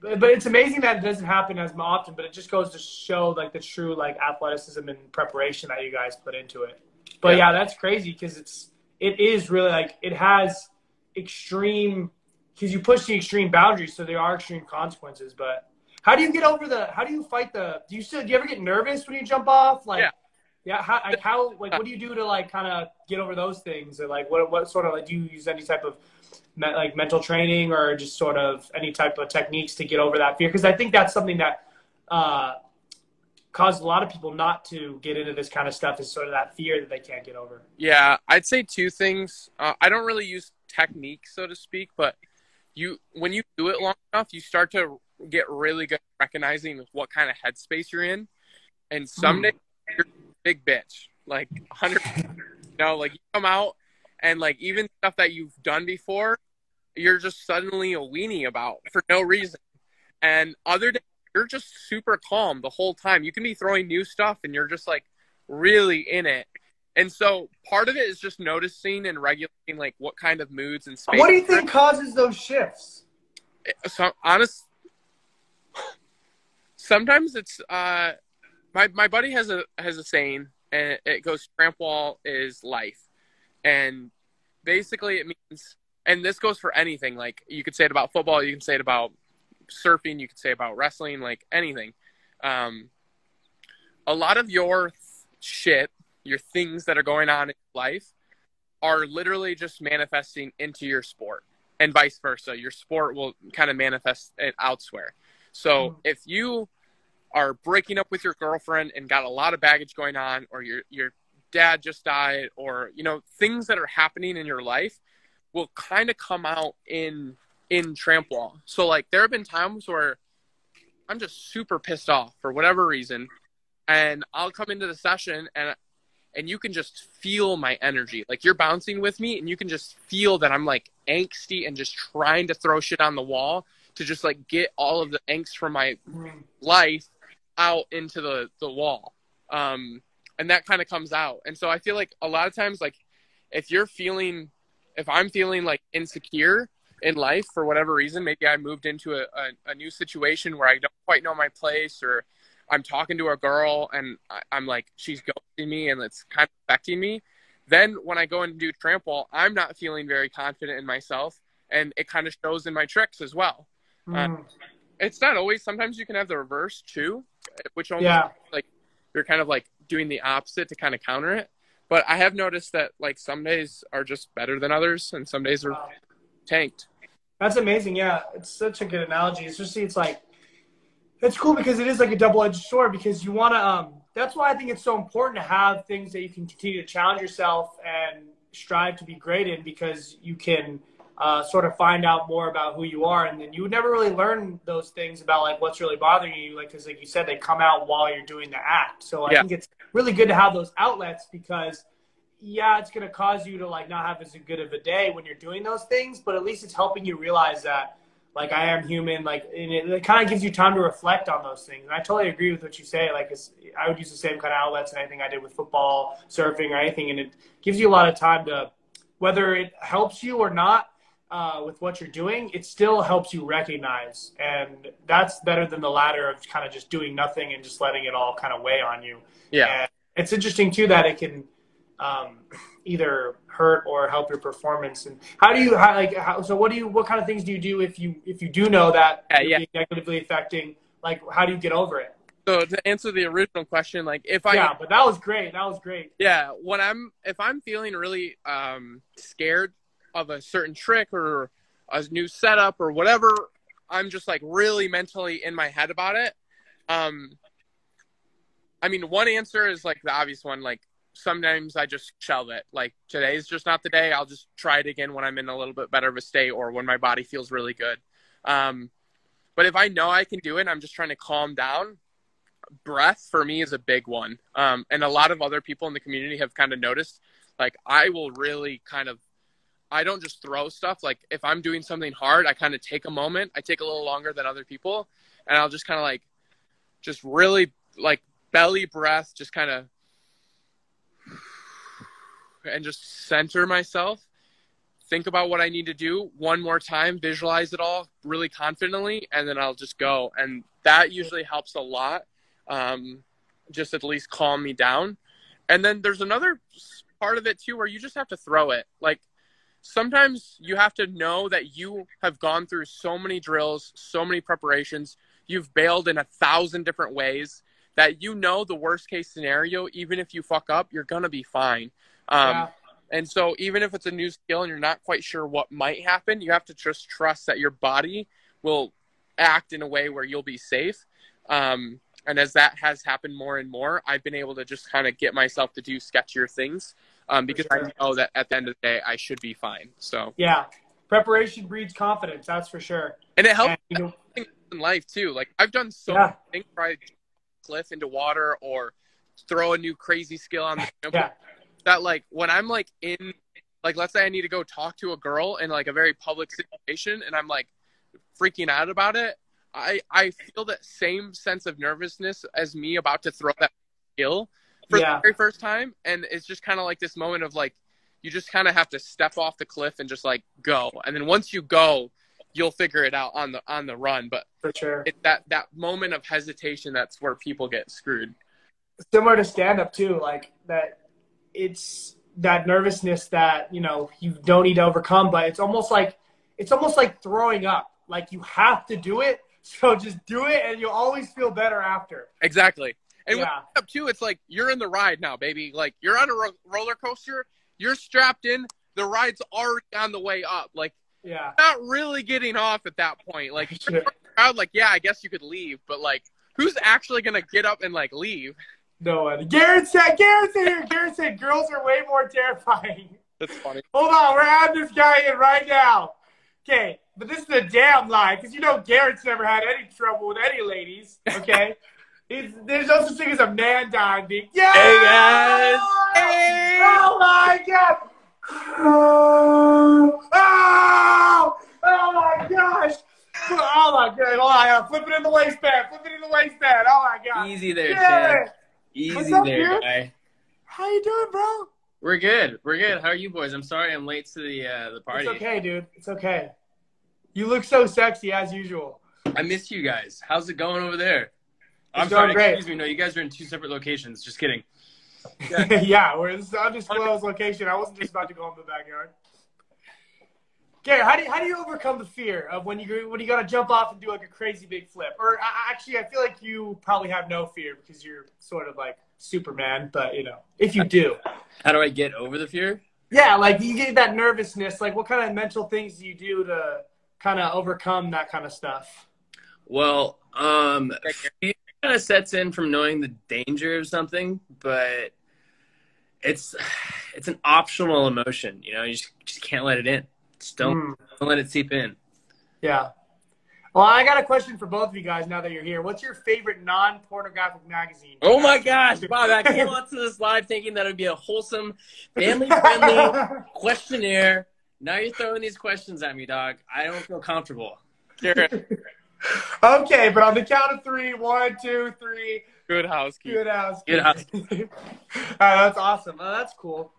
but but it's amazing that it doesn't happen as often. But it just goes to show like the true like athleticism and preparation that you guys put into it. But Yeah. yeah, that's crazy because it's it is really like it has extreme because you push the extreme boundaries, so there are extreme consequences. But how do you get over the? How do you fight the? Do you still? Do you ever get nervous when you jump off? Like, Yeah. yeah. How like how like what do you do to like kind of get over those things? Or like what what sort of like do you use any type of me- like mental training or just sort of any type of techniques to get over that fear? Because I think that's something that uh, caused a lot of people not to get into this kind of stuff is sort of that fear that they can't get over. Yeah, I'd say two things. Uh, I don't really use technique, so to speak, but you when you do it long enough, you start to get really good at recognizing what kind of headspace you're in. And some days you're a big bitch, like 100. you know, like you come out and like even stuff that you've done before, you're just suddenly a weenie about for no reason. And other days you're just super calm the whole time. You can be throwing new stuff and you're just like really in it. And so part of it is just noticing and regulating like what kind of moods and space. What do you think causes those shifts? So honest, sometimes it's uh, my my buddy has a has a saying, and it goes, "Tramp wall is life," and basically it means, and this goes for anything. Like you could say it about football, you can say it about surfing, you could say about wrestling, like anything. Um, a lot of your shit your things that are going on in life are literally just manifesting into your sport and vice versa. Your sport will kind of manifest it elsewhere. So mm-hmm. if you are breaking up with your girlfriend and got a lot of baggage going on, or your your dad just died, or you know things that are happening in your life will kind of come out in in tramp wall. So like there have been times where I'm just super pissed off for whatever reason, and I'll come into the session and and you can just feel my energy. Like you're bouncing with me and you can just feel that I'm like angsty and just trying to throw shit on the wall to just like get all of the angst from my life out into the, the wall. Um, and that kind of comes out. And so I feel like a lot of times, like if you're feeling, if I'm feeling like insecure in life for whatever reason, maybe I moved into a, a, a new situation where I don't quite know my place or I'm talking to a girl and I, am like, she's ghosting me and it's kind of affecting me. Then when I go and do tramp wall, I'm not feeling very confident in myself and it kind of shows in my tricks as well. Mm. Uh, it's not always, sometimes you can have the reverse too, which almost yeah. like you're kind of like doing the opposite to kind of counter it. But I have noticed that like some days are just better than others and some days are wow. Tanked. That's amazing. Yeah. It's such a good analogy. It's just, it's like, it's cool because it is like a double-edged sword because you want to um that's why i think it's so important to have things that you can continue to challenge yourself and strive to be great in because you can uh, sort of find out more about who you are and then you would never really learn those things about like what's really bothering you like because like you said they come out while you're doing the act so i yeah. think it's really good to have those outlets because yeah it's going to cause you to like not have as good of a day when you're doing those things but at least it's helping you realize that like I am human, like and it, it kind of gives you time to reflect on those things. And I totally agree with what you say. Like I would use the same kind of outlets and anything I did with football, surfing, or anything, and it gives you a lot of time to, whether it helps you or not. Uh, with what you're doing, it still helps you recognize, and that's better than the latter of kind of just doing nothing and just letting it all kind of weigh on you. Yeah, and it's interesting too that it can um, either hurt or help your performance. And how do you how, like how, so? What do you what kind of things do you do if you if you do know that uh, yeah. negatively affecting? Like how do you get over it? So to answer the original question, like if I yeah, but that was great. That was great. Yeah, when I'm if I'm feeling really um, scared of a certain trick or a new setup or whatever, I'm just like really mentally in my head about it. Um, I mean, one answer is like the obvious one, like sometimes I just shelve it. Like today's just not the day. I'll just try it again when I'm in a little bit better of a state or when my body feels really good. Um, but if I know I can do it, I'm just trying to calm down. Breath for me is a big one. Um, and a lot of other people in the community have kind of noticed, like, I will really kind of, I don't just throw stuff. Like, if I'm doing something hard, I kind of take a moment. I take a little longer than other people. And I'll just kind of like, just really like belly breath, just kind of and just center myself, think about what I need to do one more time, visualize it all really confidently, and then I'll just go. And that usually helps a lot, um, just at least calm me down. And then there's another part of it too where you just have to throw it. Like sometimes you have to know that you have gone through so many drills, so many preparations, you've bailed in a thousand different ways that you know the worst case scenario, even if you fuck up, you're gonna be fine. Um, yeah. And so, even if it's a new skill and you're not quite sure what might happen, you have to just trust that your body will act in a way where you'll be safe. Um, and as that has happened more and more, I've been able to just kind of get myself to do sketchier things um, because sure. I know that at the end of the day, I should be fine. So yeah, preparation breeds confidence. That's for sure. And it helps. And, you know, in life too. Like I've done so Yeah. many things where I cliff into water or throw a new crazy skill on the Yeah. That like when I'm like in like let's say I need to go talk to a girl in like a very public situation and I'm like freaking out about it, I I feel that same sense of nervousness as me about to throw that skill for Yeah. the very first time and it's just kind of like this moment of like you just kind of have to step off the cliff and just like go and then once you go you'll figure it out on the on the run but For sure. it, that that moment of hesitation that's where people get screwed similar to stand up too like that it's that nervousness that you know you don't need to overcome but it's almost like it's almost like throwing up. Like you have to do it so just do it and you'll always feel better after. Exactly. And yeah. up too it's like you're in the ride now baby. Like you're on a ro- roller coaster you're strapped in the ride's already on the way up. Like yeah. not really getting off at that point. Like crowd like yeah i guess you could leave but like who's actually gonna get up and like leave no one. Garrett said garrett said here. Garrett said girls are way more terrifying. That's funny. Hold on we're having this guy in right now. Okay but this is a damn lie because you know garrett's never had any trouble with any ladies okay? It's, there's no such thing as a man dying being yeah! Hey, guys. Hey! oh my god! Oh, oh, oh my gosh! Oh my god on I gotta flip it in the waistband flip it in the waistband oh my god. Easy there, yeah. Chad. Easy What's up, there, dude? guy. how you doing bro We're good. We're good. How are you boys? I'm sorry I'm late to the uh, the party. It's okay, dude. It's okay. You look so sexy as usual. I miss you guys. How's it going over there? I'm going sorry. great. Excuse me. No, you guys are in two separate locations. Just kidding. Yeah, we're in this undisclosed location. I wasn't just about to go in the backyard. Gary, how do you, how do you overcome the fear of when you when you gotta jump off and do like a crazy big flip? Or I- actually, I feel like you probably have no fear because you're sort of like Superman. But you know, if you do, How do I get over the fear? yeah, like you get that nervousness. Like, what kind of mental things do you do to kind of overcome that kind of stuff? Well, um, it kind of sets in from knowing the danger of something, but it's it's an optional emotion. You know, you just, just can't let it in. Just don't, Mm. don't let it seep in. Yeah. Well, I got a question for both of you guys now that you're here. What's your favorite non pornographic magazine? Oh my gosh, Bob! I came onto this live thinking that it would be a wholesome, family-friendly questionnaire. Now you're throwing these questions at me, dog. I don't feel comfortable. Okay, but on the count of three, one, two, three, good housekeeping good house. Good house. All right, that's awesome. Oh, that's cool.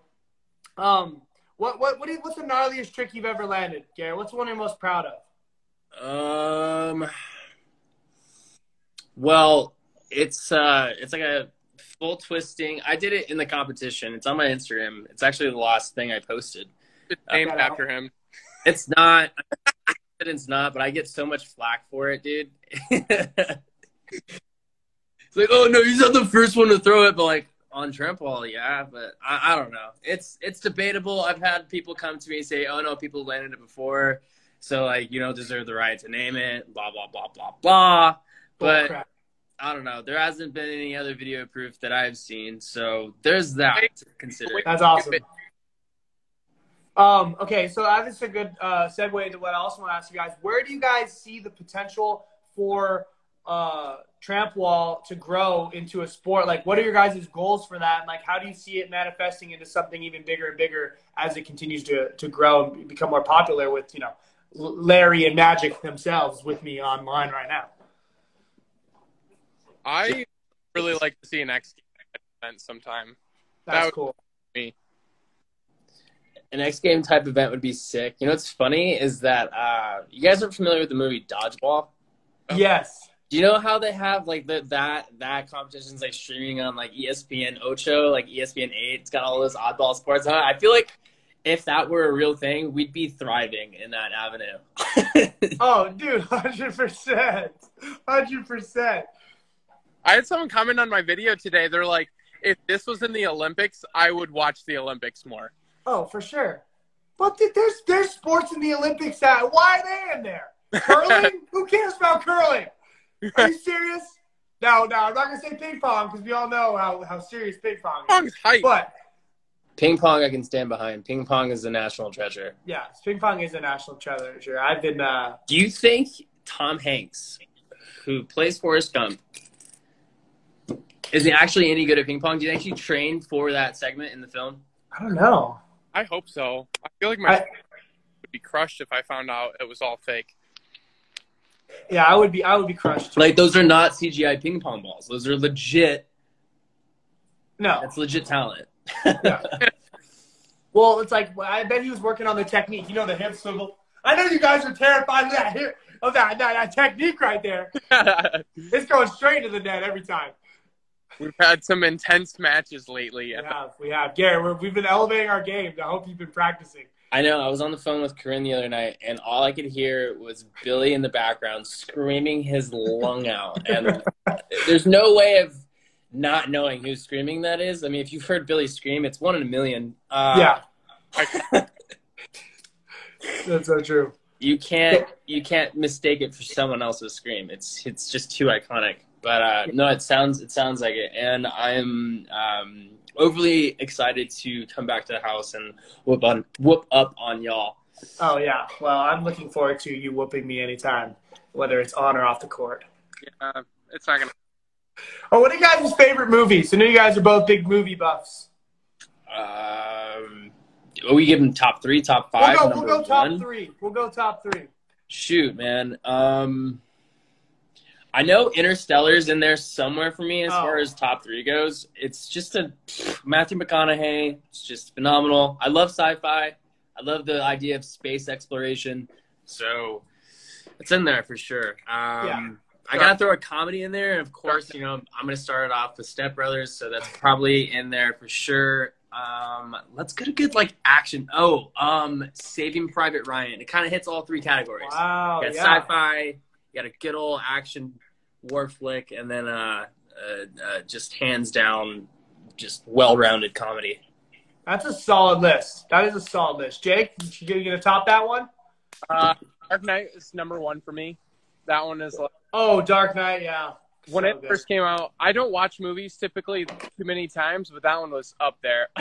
Um, what what what do you, what's the gnarliest trick you've ever landed, Gary? What's the one you're most proud of? Um. Well, it's uh, it's like a full twisting. I did it in the competition. It's on my Instagram. It's actually the last thing I posted. it's named Okay. after him It's not. It's not, but I get so much flack for it, dude. it's like, oh no, he's not the first one to throw it, but like on trampoline, yeah. But I, I don't know. It's it's debatable. I've had people come to me and say, oh no, people landed it before, so like you don't deserve the right to name it. Blah blah blah blah blah. But. I don't know. There hasn't been any other video proof that I've seen, so there's that to consider. That's awesome. Um, okay, so that is a good uh, segue into what I also want to ask you guys. Where do you guys see the potential for uh, tramp wall to grow into a sport? Like, what are your guys' goals for that? And like, how do you see it manifesting into something even bigger and bigger as it continues to to grow and become more popular? With you know, Larry and Magic themselves with me online right now. i really like to see an x Games event sometime That's That would- cool. An X game type event would be sick. You know what's funny is that uh, you guys are familiar with the movie Dodgeball. Yes. Do you know how they have like the, that that competition's like streaming on like ESPN Ocho, like ESPN Eight? It's got all those oddball sports on. I feel like if that were a real thing, we'd be thriving in that avenue. Oh, dude, hundred percent, hundred percent. i had someone comment on my video today they're like if this was in the olympics i would watch the olympics more Oh, for sure. But th- there's there's sports in the Olympics that why are they in there? Curling? Who cares about curling? Are you serious? No, no, I'm not gonna say ping pong because we all know how, how serious ping pong is. Pong's hype. But Ping pong, I can stand behind. Ping pong is a national treasure. yeah, ping pong is a national treasure. I've been uh Do you think Tom Hanks who plays Forrest Gump, is he actually any good at ping pong? Do you think he trained for that segment in the film? I don't know. I hope so. I feel like my I- would be crushed if I found out it was all fake. Yeah, I would be. I would be crushed. Like those are not CGI ping pong balls. Those are legit. No. That's legit talent. Yeah. Well, it's like I bet he was working on the technique. You know, the hip swivel. I know you guys are terrified of that hip, of that, that that technique right there. It's going straight to the net every time. We've had some intense matches lately. We have, we have. Gary, we're, we've been elevating our game. I hope you've been practicing. I know. I was on the phone with Corinne the other night, and all I could hear was Billy in the background screaming his lung out. And there's no way of not knowing who's screaming that is. I mean, if you've heard Billy scream, it's one in a million. Uh, yeah, that's so true. you can't you can't mistake it for someone else's scream. It's it's just too iconic. But uh, no, it sounds it sounds like it, and I'm um, overly excited to come back to the house and whoop on whoop up on y'all. Oh yeah. Well, I'm looking forward to you whooping me anytime, whether it's on or off the court. Uh, it's not gonna. Oh, what are you guys' favorite movies? I know you guys are both big movie buffs. Um, are we giving top three, top 5 We'll go. We'll go top one? three. We'll go top three. Shoot, man. Um, I know Interstellar's in there somewhere for me as Oh. far as top three goes. It's just a Matthew McConaughey. It's just phenomenal. I love sci-fi. I love the idea of space exploration. So it's in there for sure. Um, Yeah. I gotta throw a comedy in there, and of course, you know, I'm gonna start it off with Step Brothers, so that's probably in there for sure. Um, let's get a good like action. Oh, um, Saving Private Ryan. It kind of hits all three categories. Wow. Yeah. sci-fi, you got a good old action war flick, and then uh, uh, uh, just hands down, just well-rounded comedy. That's a solid list. That is a solid list. Jake, you gonna, gonna top that one? Uh, Dark Knight is number one for me. That one is like, Oh, Dark Knight. Yeah. when So it good. first came out. I don't watch movies typically too many times, but that one was up there.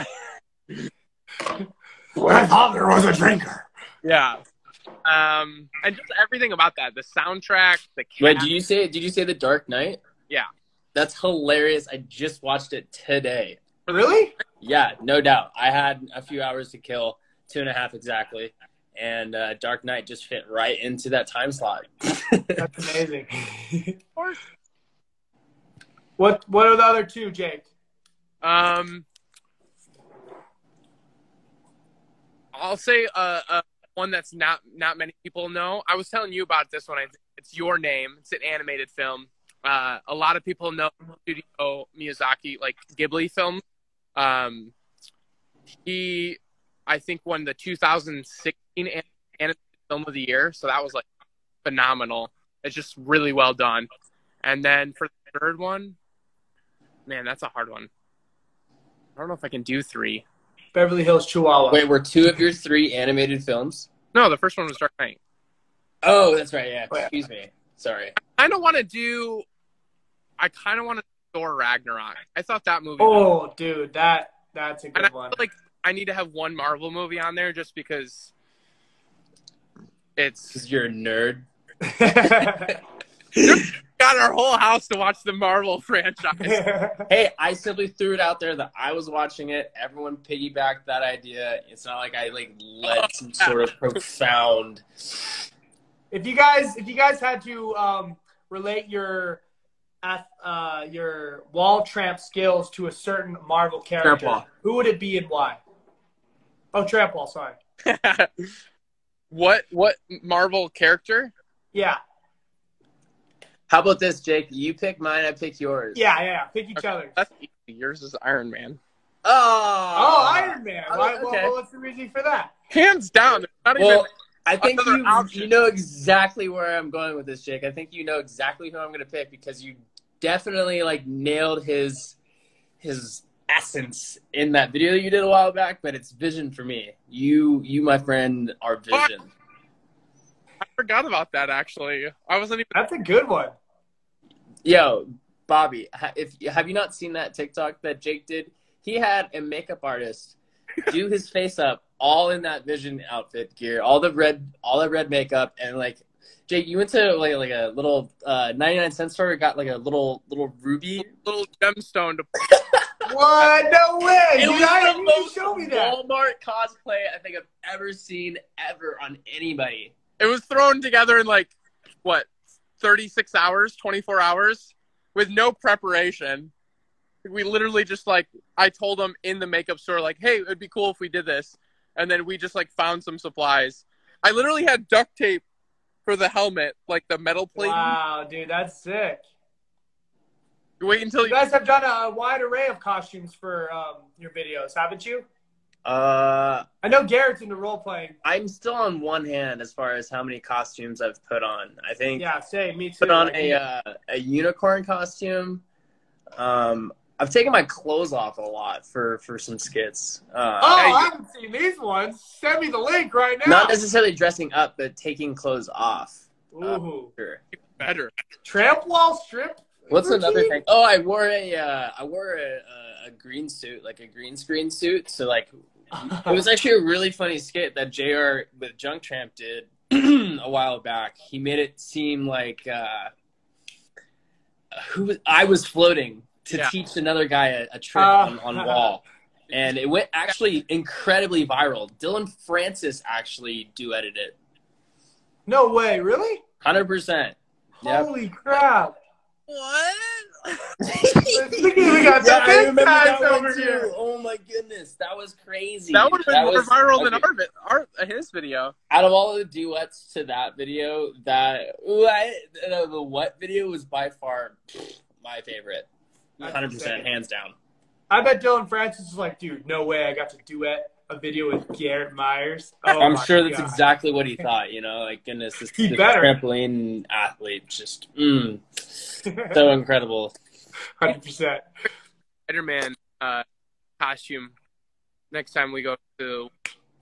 I thought there was a drinker. yeah. Um, and just everything about that, the soundtrack, the cast. Wait, did you say? Did you say The Dark Knight? Yeah. That's hilarious. I just watched it today. Really? Yeah, no doubt. I had a few hours to kill, two and a half exactly, and uh, Dark Knight just fit right into that time slot. That's amazing. Of course. what What are the other two, Jake? Um, I'll say uh, uh, one that's not not many people know. I was telling you about this one. It's your name. It's an animated film. Uh, a lot of people know Studio Miyazaki, like Ghibli film. Um, he, I think, won the 2016 animated film of the year. So that was like phenomenal. It's just really well done. And then for the third one, man, that's a hard one. I don't know if I can do three. Beverly Hills Chihuahua. Wait, were two of your three animated films? No, the first one was Dark Knight. Oh, that's right. Yeah. Oh. Excuse me. Sorry. I kind of want to do. I kind of want to do Thor Ragnarok. I thought that movie. Oh, was- Oh, dude, that that's a and I good feel one. like I need to have one Marvel movie on there just because it's Because you're a nerd. got our whole house to watch the Marvel franchise. Hey, I simply threw it out there that I was watching it. Everyone piggybacked that idea. It's not like I like led some sort of profound. if you guys, if you guys had to um, relate your uh, your wall tramp skills to a certain Marvel character, Tramp who would it be and why? Oh, tramp wall. Sorry. what what Marvel character? Yeah, How about this, Jake? You pick mine, I pick yours. yeah, yeah. Pick each Okay, other. That's easy. Yours is Iron Man. Oh. Oh, Iron Man. Oh, Why, okay. well, what's the reason for that? Hands down. Not Well, even. I think you, option. you know exactly where I'm going with this, Jake. I think you know exactly who I'm going to pick because you definitely like nailed his his essence in that video you did a while back. But it's Vision for me. You, you, my friend, are Vision. I forgot about that actually. I wasn't even. That's a good one. Yo, Bobby, ha- if have you not seen that TikTok that Jake did? He had a makeup artist do his face up all in that Vision outfit gear, all the red, all the red makeup, and like Jake, you went to like like a little uh, ninety nine cent store. Got like a little little ruby. Little gemstone to What? No way! It Dude, was the you most show me that. Walmart cosplay I think I've ever seen ever on anybody. It was thrown together in like what, 36 hours, 24 hours with no preparation. We literally just like I told them in the makeup store like, "Hey, it'd be cool if we did this." And then we just like found some supplies. I literally had duct tape for the helmet, like the metal plate. Wow, dude, that's sick. Wait until You you guys have done a wide array of costumes for um, your videos, haven't you? Uh, I know Garrett's into role playing. I'm still on one hand as far as how many costumes I've put on. I think Yeah, same. Me too. put on Like, a uh, a unicorn costume. Um, I've taken my clothes off a lot for for some skits. Uh, oh, Hey, I haven't seen these ones. Send me the link right now. not necessarily dressing up, but taking clothes off. Ooh. Sure. better. Tramp wall strip. What's routine? another thing? Oh, I wore a uh, I wore a, a, a green suit, like a green screen suit. So like, it was actually a really funny skit that Jr. with Junk Tramp did a while back. He made it seem like uh, who was, I was floating to Yeah. teach another guy a, a trick Uh, on, on wall. And it went actually incredibly viral. Dillon Francis actually duetted it. No way, really? Hundred percent. Yep. Holy crap! What? We got Yeah, the I big remember guys that one over too. here. Oh my goodness, that was crazy. That would have been more was- viral than our, our his video. Out of all of the duets to that video, that what uh, the what video was by far my favorite. Hundred percent, hands down. I bet Dillon Francis was like, dude, no way I got to duet a video with Garrett Myers. Oh I'm sure that's God. exactly what he thought. You know, like goodness, this, this trampoline athlete just mm, so incredible. 100%. Spider-Man uh, costume. Next time we go to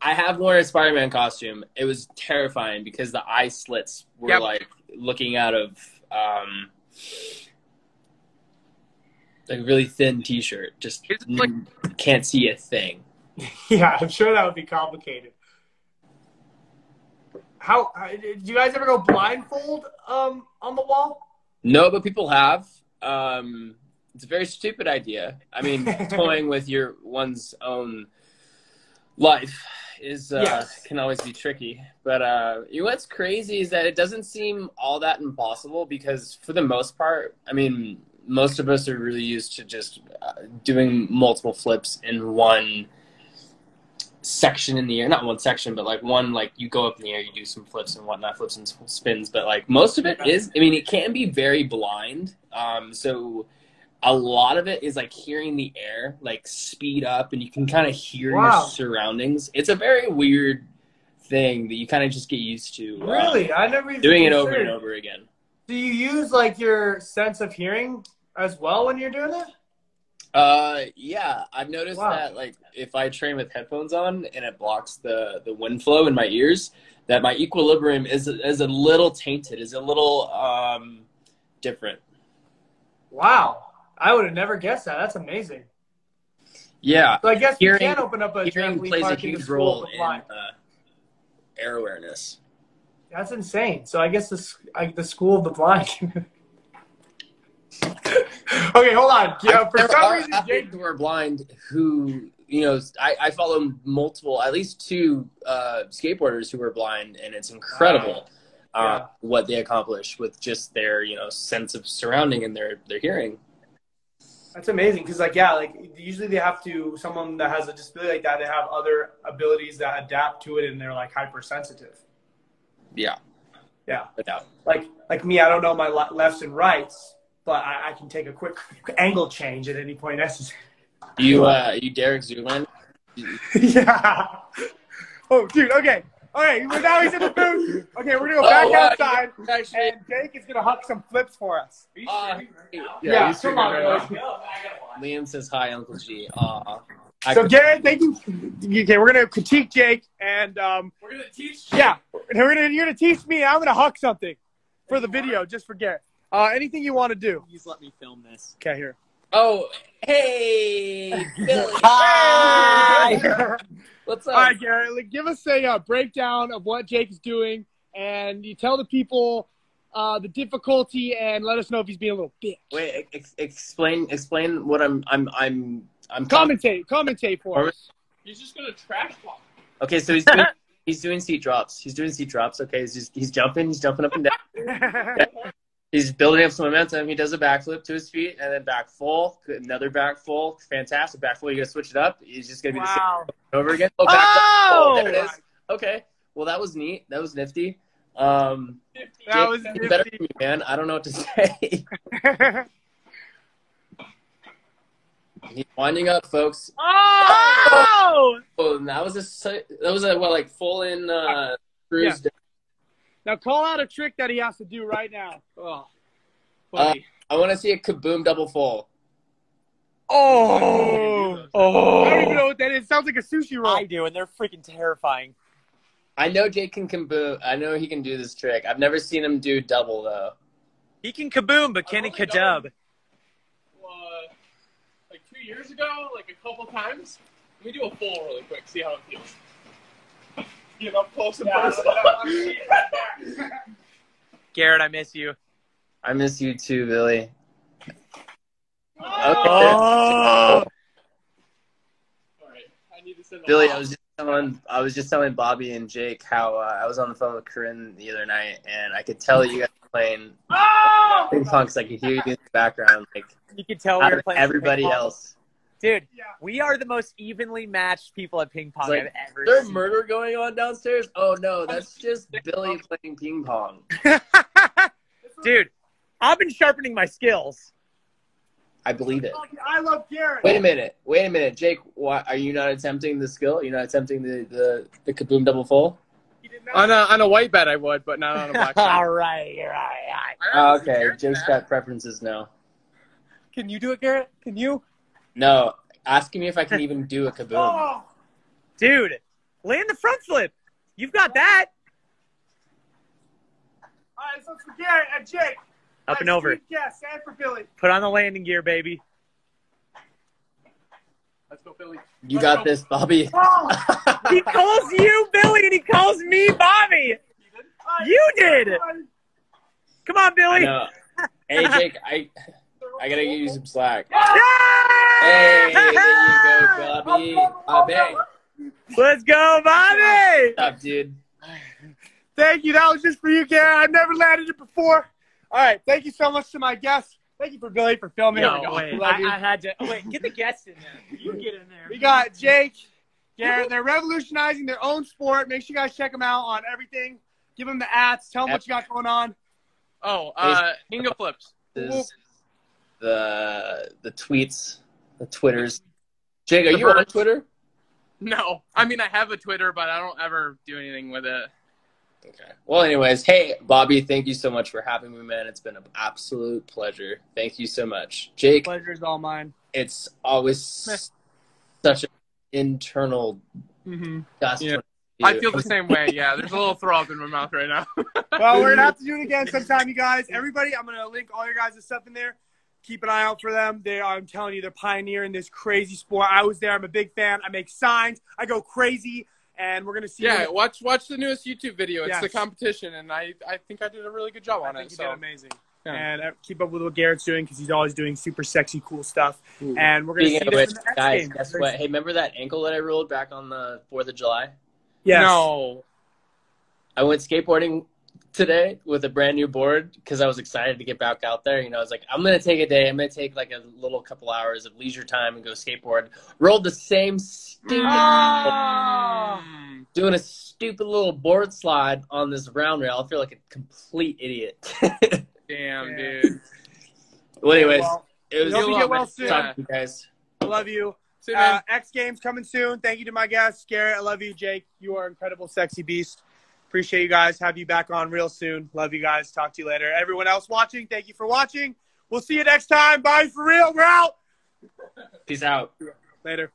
I have worn a Spider-Man costume. It was terrifying because the eye slits were Yep. like looking out of um, like a really thin T-shirt. Just like- can't see a thing. Yeah, I'm sure that would be complicated. How uh, do you guys ever go blindfold um on the wall? No, but people have. Um, it's a very stupid idea. I mean, toying with your one's own life is uh, Yes. can always be tricky. But uh, you know what's crazy is that it doesn't seem all that impossible because for the most part, I mean, most of us are really used to just uh, doing multiple flips in one section in the air not one section but like one like you go up in the air you do some flips and whatnot flips and spins but like most of it is i mean it can be very blind um so a lot of it is like hearing the air like speed up and you can kind of hear Wow. your surroundings it's a very weird thing that you kind of just get used to uh, Really, I never even doing it over and over again Do you use like your sense of hearing as well when you're doing it? Uh, yeah, I've noticed Wow. that like if I train with headphones on and it blocks the the wind flow in my ears, that my equilibrium is is a little tainted, is a little um different. Wow, I would have never guessed that. That's amazing. Yeah, So I guess Hearing- you can open up a hearing plays a park in the huge role in uh, air awareness. That's insane. So I guess the like the school of the blind. okay, hold on. Yeah, for some reason, Jake. who are blind who you know I, I follow multiple at least two uh, skateboarders who are blind and it's incredible Yeah. uh, what they accomplish with just their you know sense of surrounding and their their hearing That's amazing because, like, yeah, like usually they have to someone that has a disability like that. They have other abilities that adapt to it, and they're like hypersensitive. yeah Yeah, doubt. like like me, I don't know my le- lefts and rights, but I, I can take a quick angle change at any point necessary. you uh you Derek Zoolander yeah. Oh, dude. Okay. All right. Well, now he's in the booth. Okay, we're gonna go back Oh, wow. outside, actually and Jake is gonna huck some flips for us. uh, Yeah, he's come on, figuring it boys. Liam says hi Uncle G Aw. I So could- Garrett, thank you. Okay, we're gonna critique Jake, and um, We're gonna teach. yeah, and we're gonna you're gonna teach me. I'm gonna huck something for the video just for Garrett. Uh, anything you want to do? Please let me film this. Okay, here. oh hey Billy Hi. what's up right, Garrett, like, give us a uh, breakdown of what Jake is doing and you tell the people uh, the difficulty and let us know if he's being a little bitch. Wait, ex- explain explain what I'm I'm I'm I'm commentate commentate for us. He's just gonna trash talk. Okay, so he's doing, he's doing seat drops. He's doing seat drops. Okay, he's just he's jumping. He's jumping up and down. he's building up some momentum. He does a backflip to his feet and then back full. Another back full. Fantastic back full. You gotta switch it up. He's just gonna be wow. the same over again. Oh, back oh! there it is. Okay. Well, that was neat. That was nifty. Um, that was nifty. better for me, man. I don't know what to say. He's winding up, folks. Oh! oh! that was a that was a well, like full in uh, cruise. Yeah. Now call out a trick that he has to do right now. Oh, uh, I want to see a kaboom double full. Oh, oh! I don't even know what that is. It sounds like a sushi roll. I do, and they're freaking terrifying. I know Jake can kaboom. I know he can do this trick. I've never seen him do double though. He can kaboom, but can he kadub? Uh, like two years ago, like a couple times. Let me do a full really quick. See how it feels. Get up close and personal. Garrett, I miss you. I miss you too, Billy. Oh. Okay. Oh. Billy, I was just telling I was just telling Bobby and Jake how uh, I was on the phone with Corinne the other night, and I could tell you guys playing oh! ping pong because I could hear you in the background, like you could tell we were playing everybody else. Dude, yeah. we are the most evenly matched people at ping pong like, I've ever is there seen. murder going on downstairs? Oh no, that's just Billy playing ping pong. Dude, I've been sharpening my skills. I believe it. I love Garrett. Wait a minute. Wait a minute, Jake. Why are you not attempting the skill? You're not attempting the the, the kaboom double full. On a on a white bed, I would, but not on a black bed. All right, all right, all right. Ah, okay, Jake's got preferences now. Can you do it, Garrett? Can you? No. Asking me if I can even do a kaboom. Oh. Dude, land the front flip. You've got that. All right, so for Garrett and Jake. Up and over. Yes, and for Billy. Put on the landing gear, baby. Let's go, Billy. You got this, Bobby. Oh. he calls you Billy and he calls me Bobby. You did. Come on, Billy. Hey, Jake, I I gotta give you some slack. Yeah! Hey, there you go, Bobby. Bobby. Let's go, Bobby. What's up, dude? Thank you. That was just for you, Garrett. I've never landed it before. All right. Thank you so much to my guests. Thank you for Billy for filming. No, wait. I, I, had to. Oh, wait, get the guests in there. You get in there. We got Jake, Garrett. They're revolutionizing their own sport. Make sure you guys check them out on everything. Give them the ads. Tell them what you got going on. Oh, uh, Inga flips. This, the the tweets, the twitters. Jake, are the you birds. on Twitter? No, I mean I have a Twitter, but I don't ever do anything with it. Okay. Well, anyways, hey, Bobby, thank you so much for having me, man. It's been an absolute pleasure. Thank you so much. Jake. Pleasure is all mine. It's always such an internal mm-hmm. dust. Yeah. I feel the same way. Yeah, there's a little throw up in my mouth right now. well, we're gonna have to do it again sometime, you guys. Everybody, I'm gonna link all your guys' stuff in there. Keep an eye out for them. They I'm telling you, they're pioneering this crazy sport. I was there. I'm a big fan. I make signs. I go crazy and we're gonna see. Yeah, watch watch the newest YouTube video. It's yes. the competition, and I I think I did a really good job I on it. You so. did amazing. Yeah. And uh, keep up with what Garrett's doing because he's always doing super sexy, cool stuff. Ooh. And we're gonna Speaking see which, in the guys, game. guess what? Hey, remember that ankle that I rolled back on the Fourth of July? Yes. No. I went skateboarding today with a brand new board because I was excited to get back out there. You know, I was like, I'm gonna take a day. I'm gonna take like a little couple hours of leisure time and go skateboard. Rolled the same stupid oh. doing a stupid little board slide on this round rail. I feel like a complete idiot. Damn, dude. Well, anyways, well, it was hope you get well soon. Talk to you guys. I love you. See, uh, X Games coming soon. Thank you to my guests, Garrett. I love you, Jake. You are incredible, sexy beast. Appreciate you guys. Have you back on real soon. Love you guys. Talk to you later. Everyone else watching, thank you for watching. We'll see you next time. Bye for real. We're out. Peace out. Later.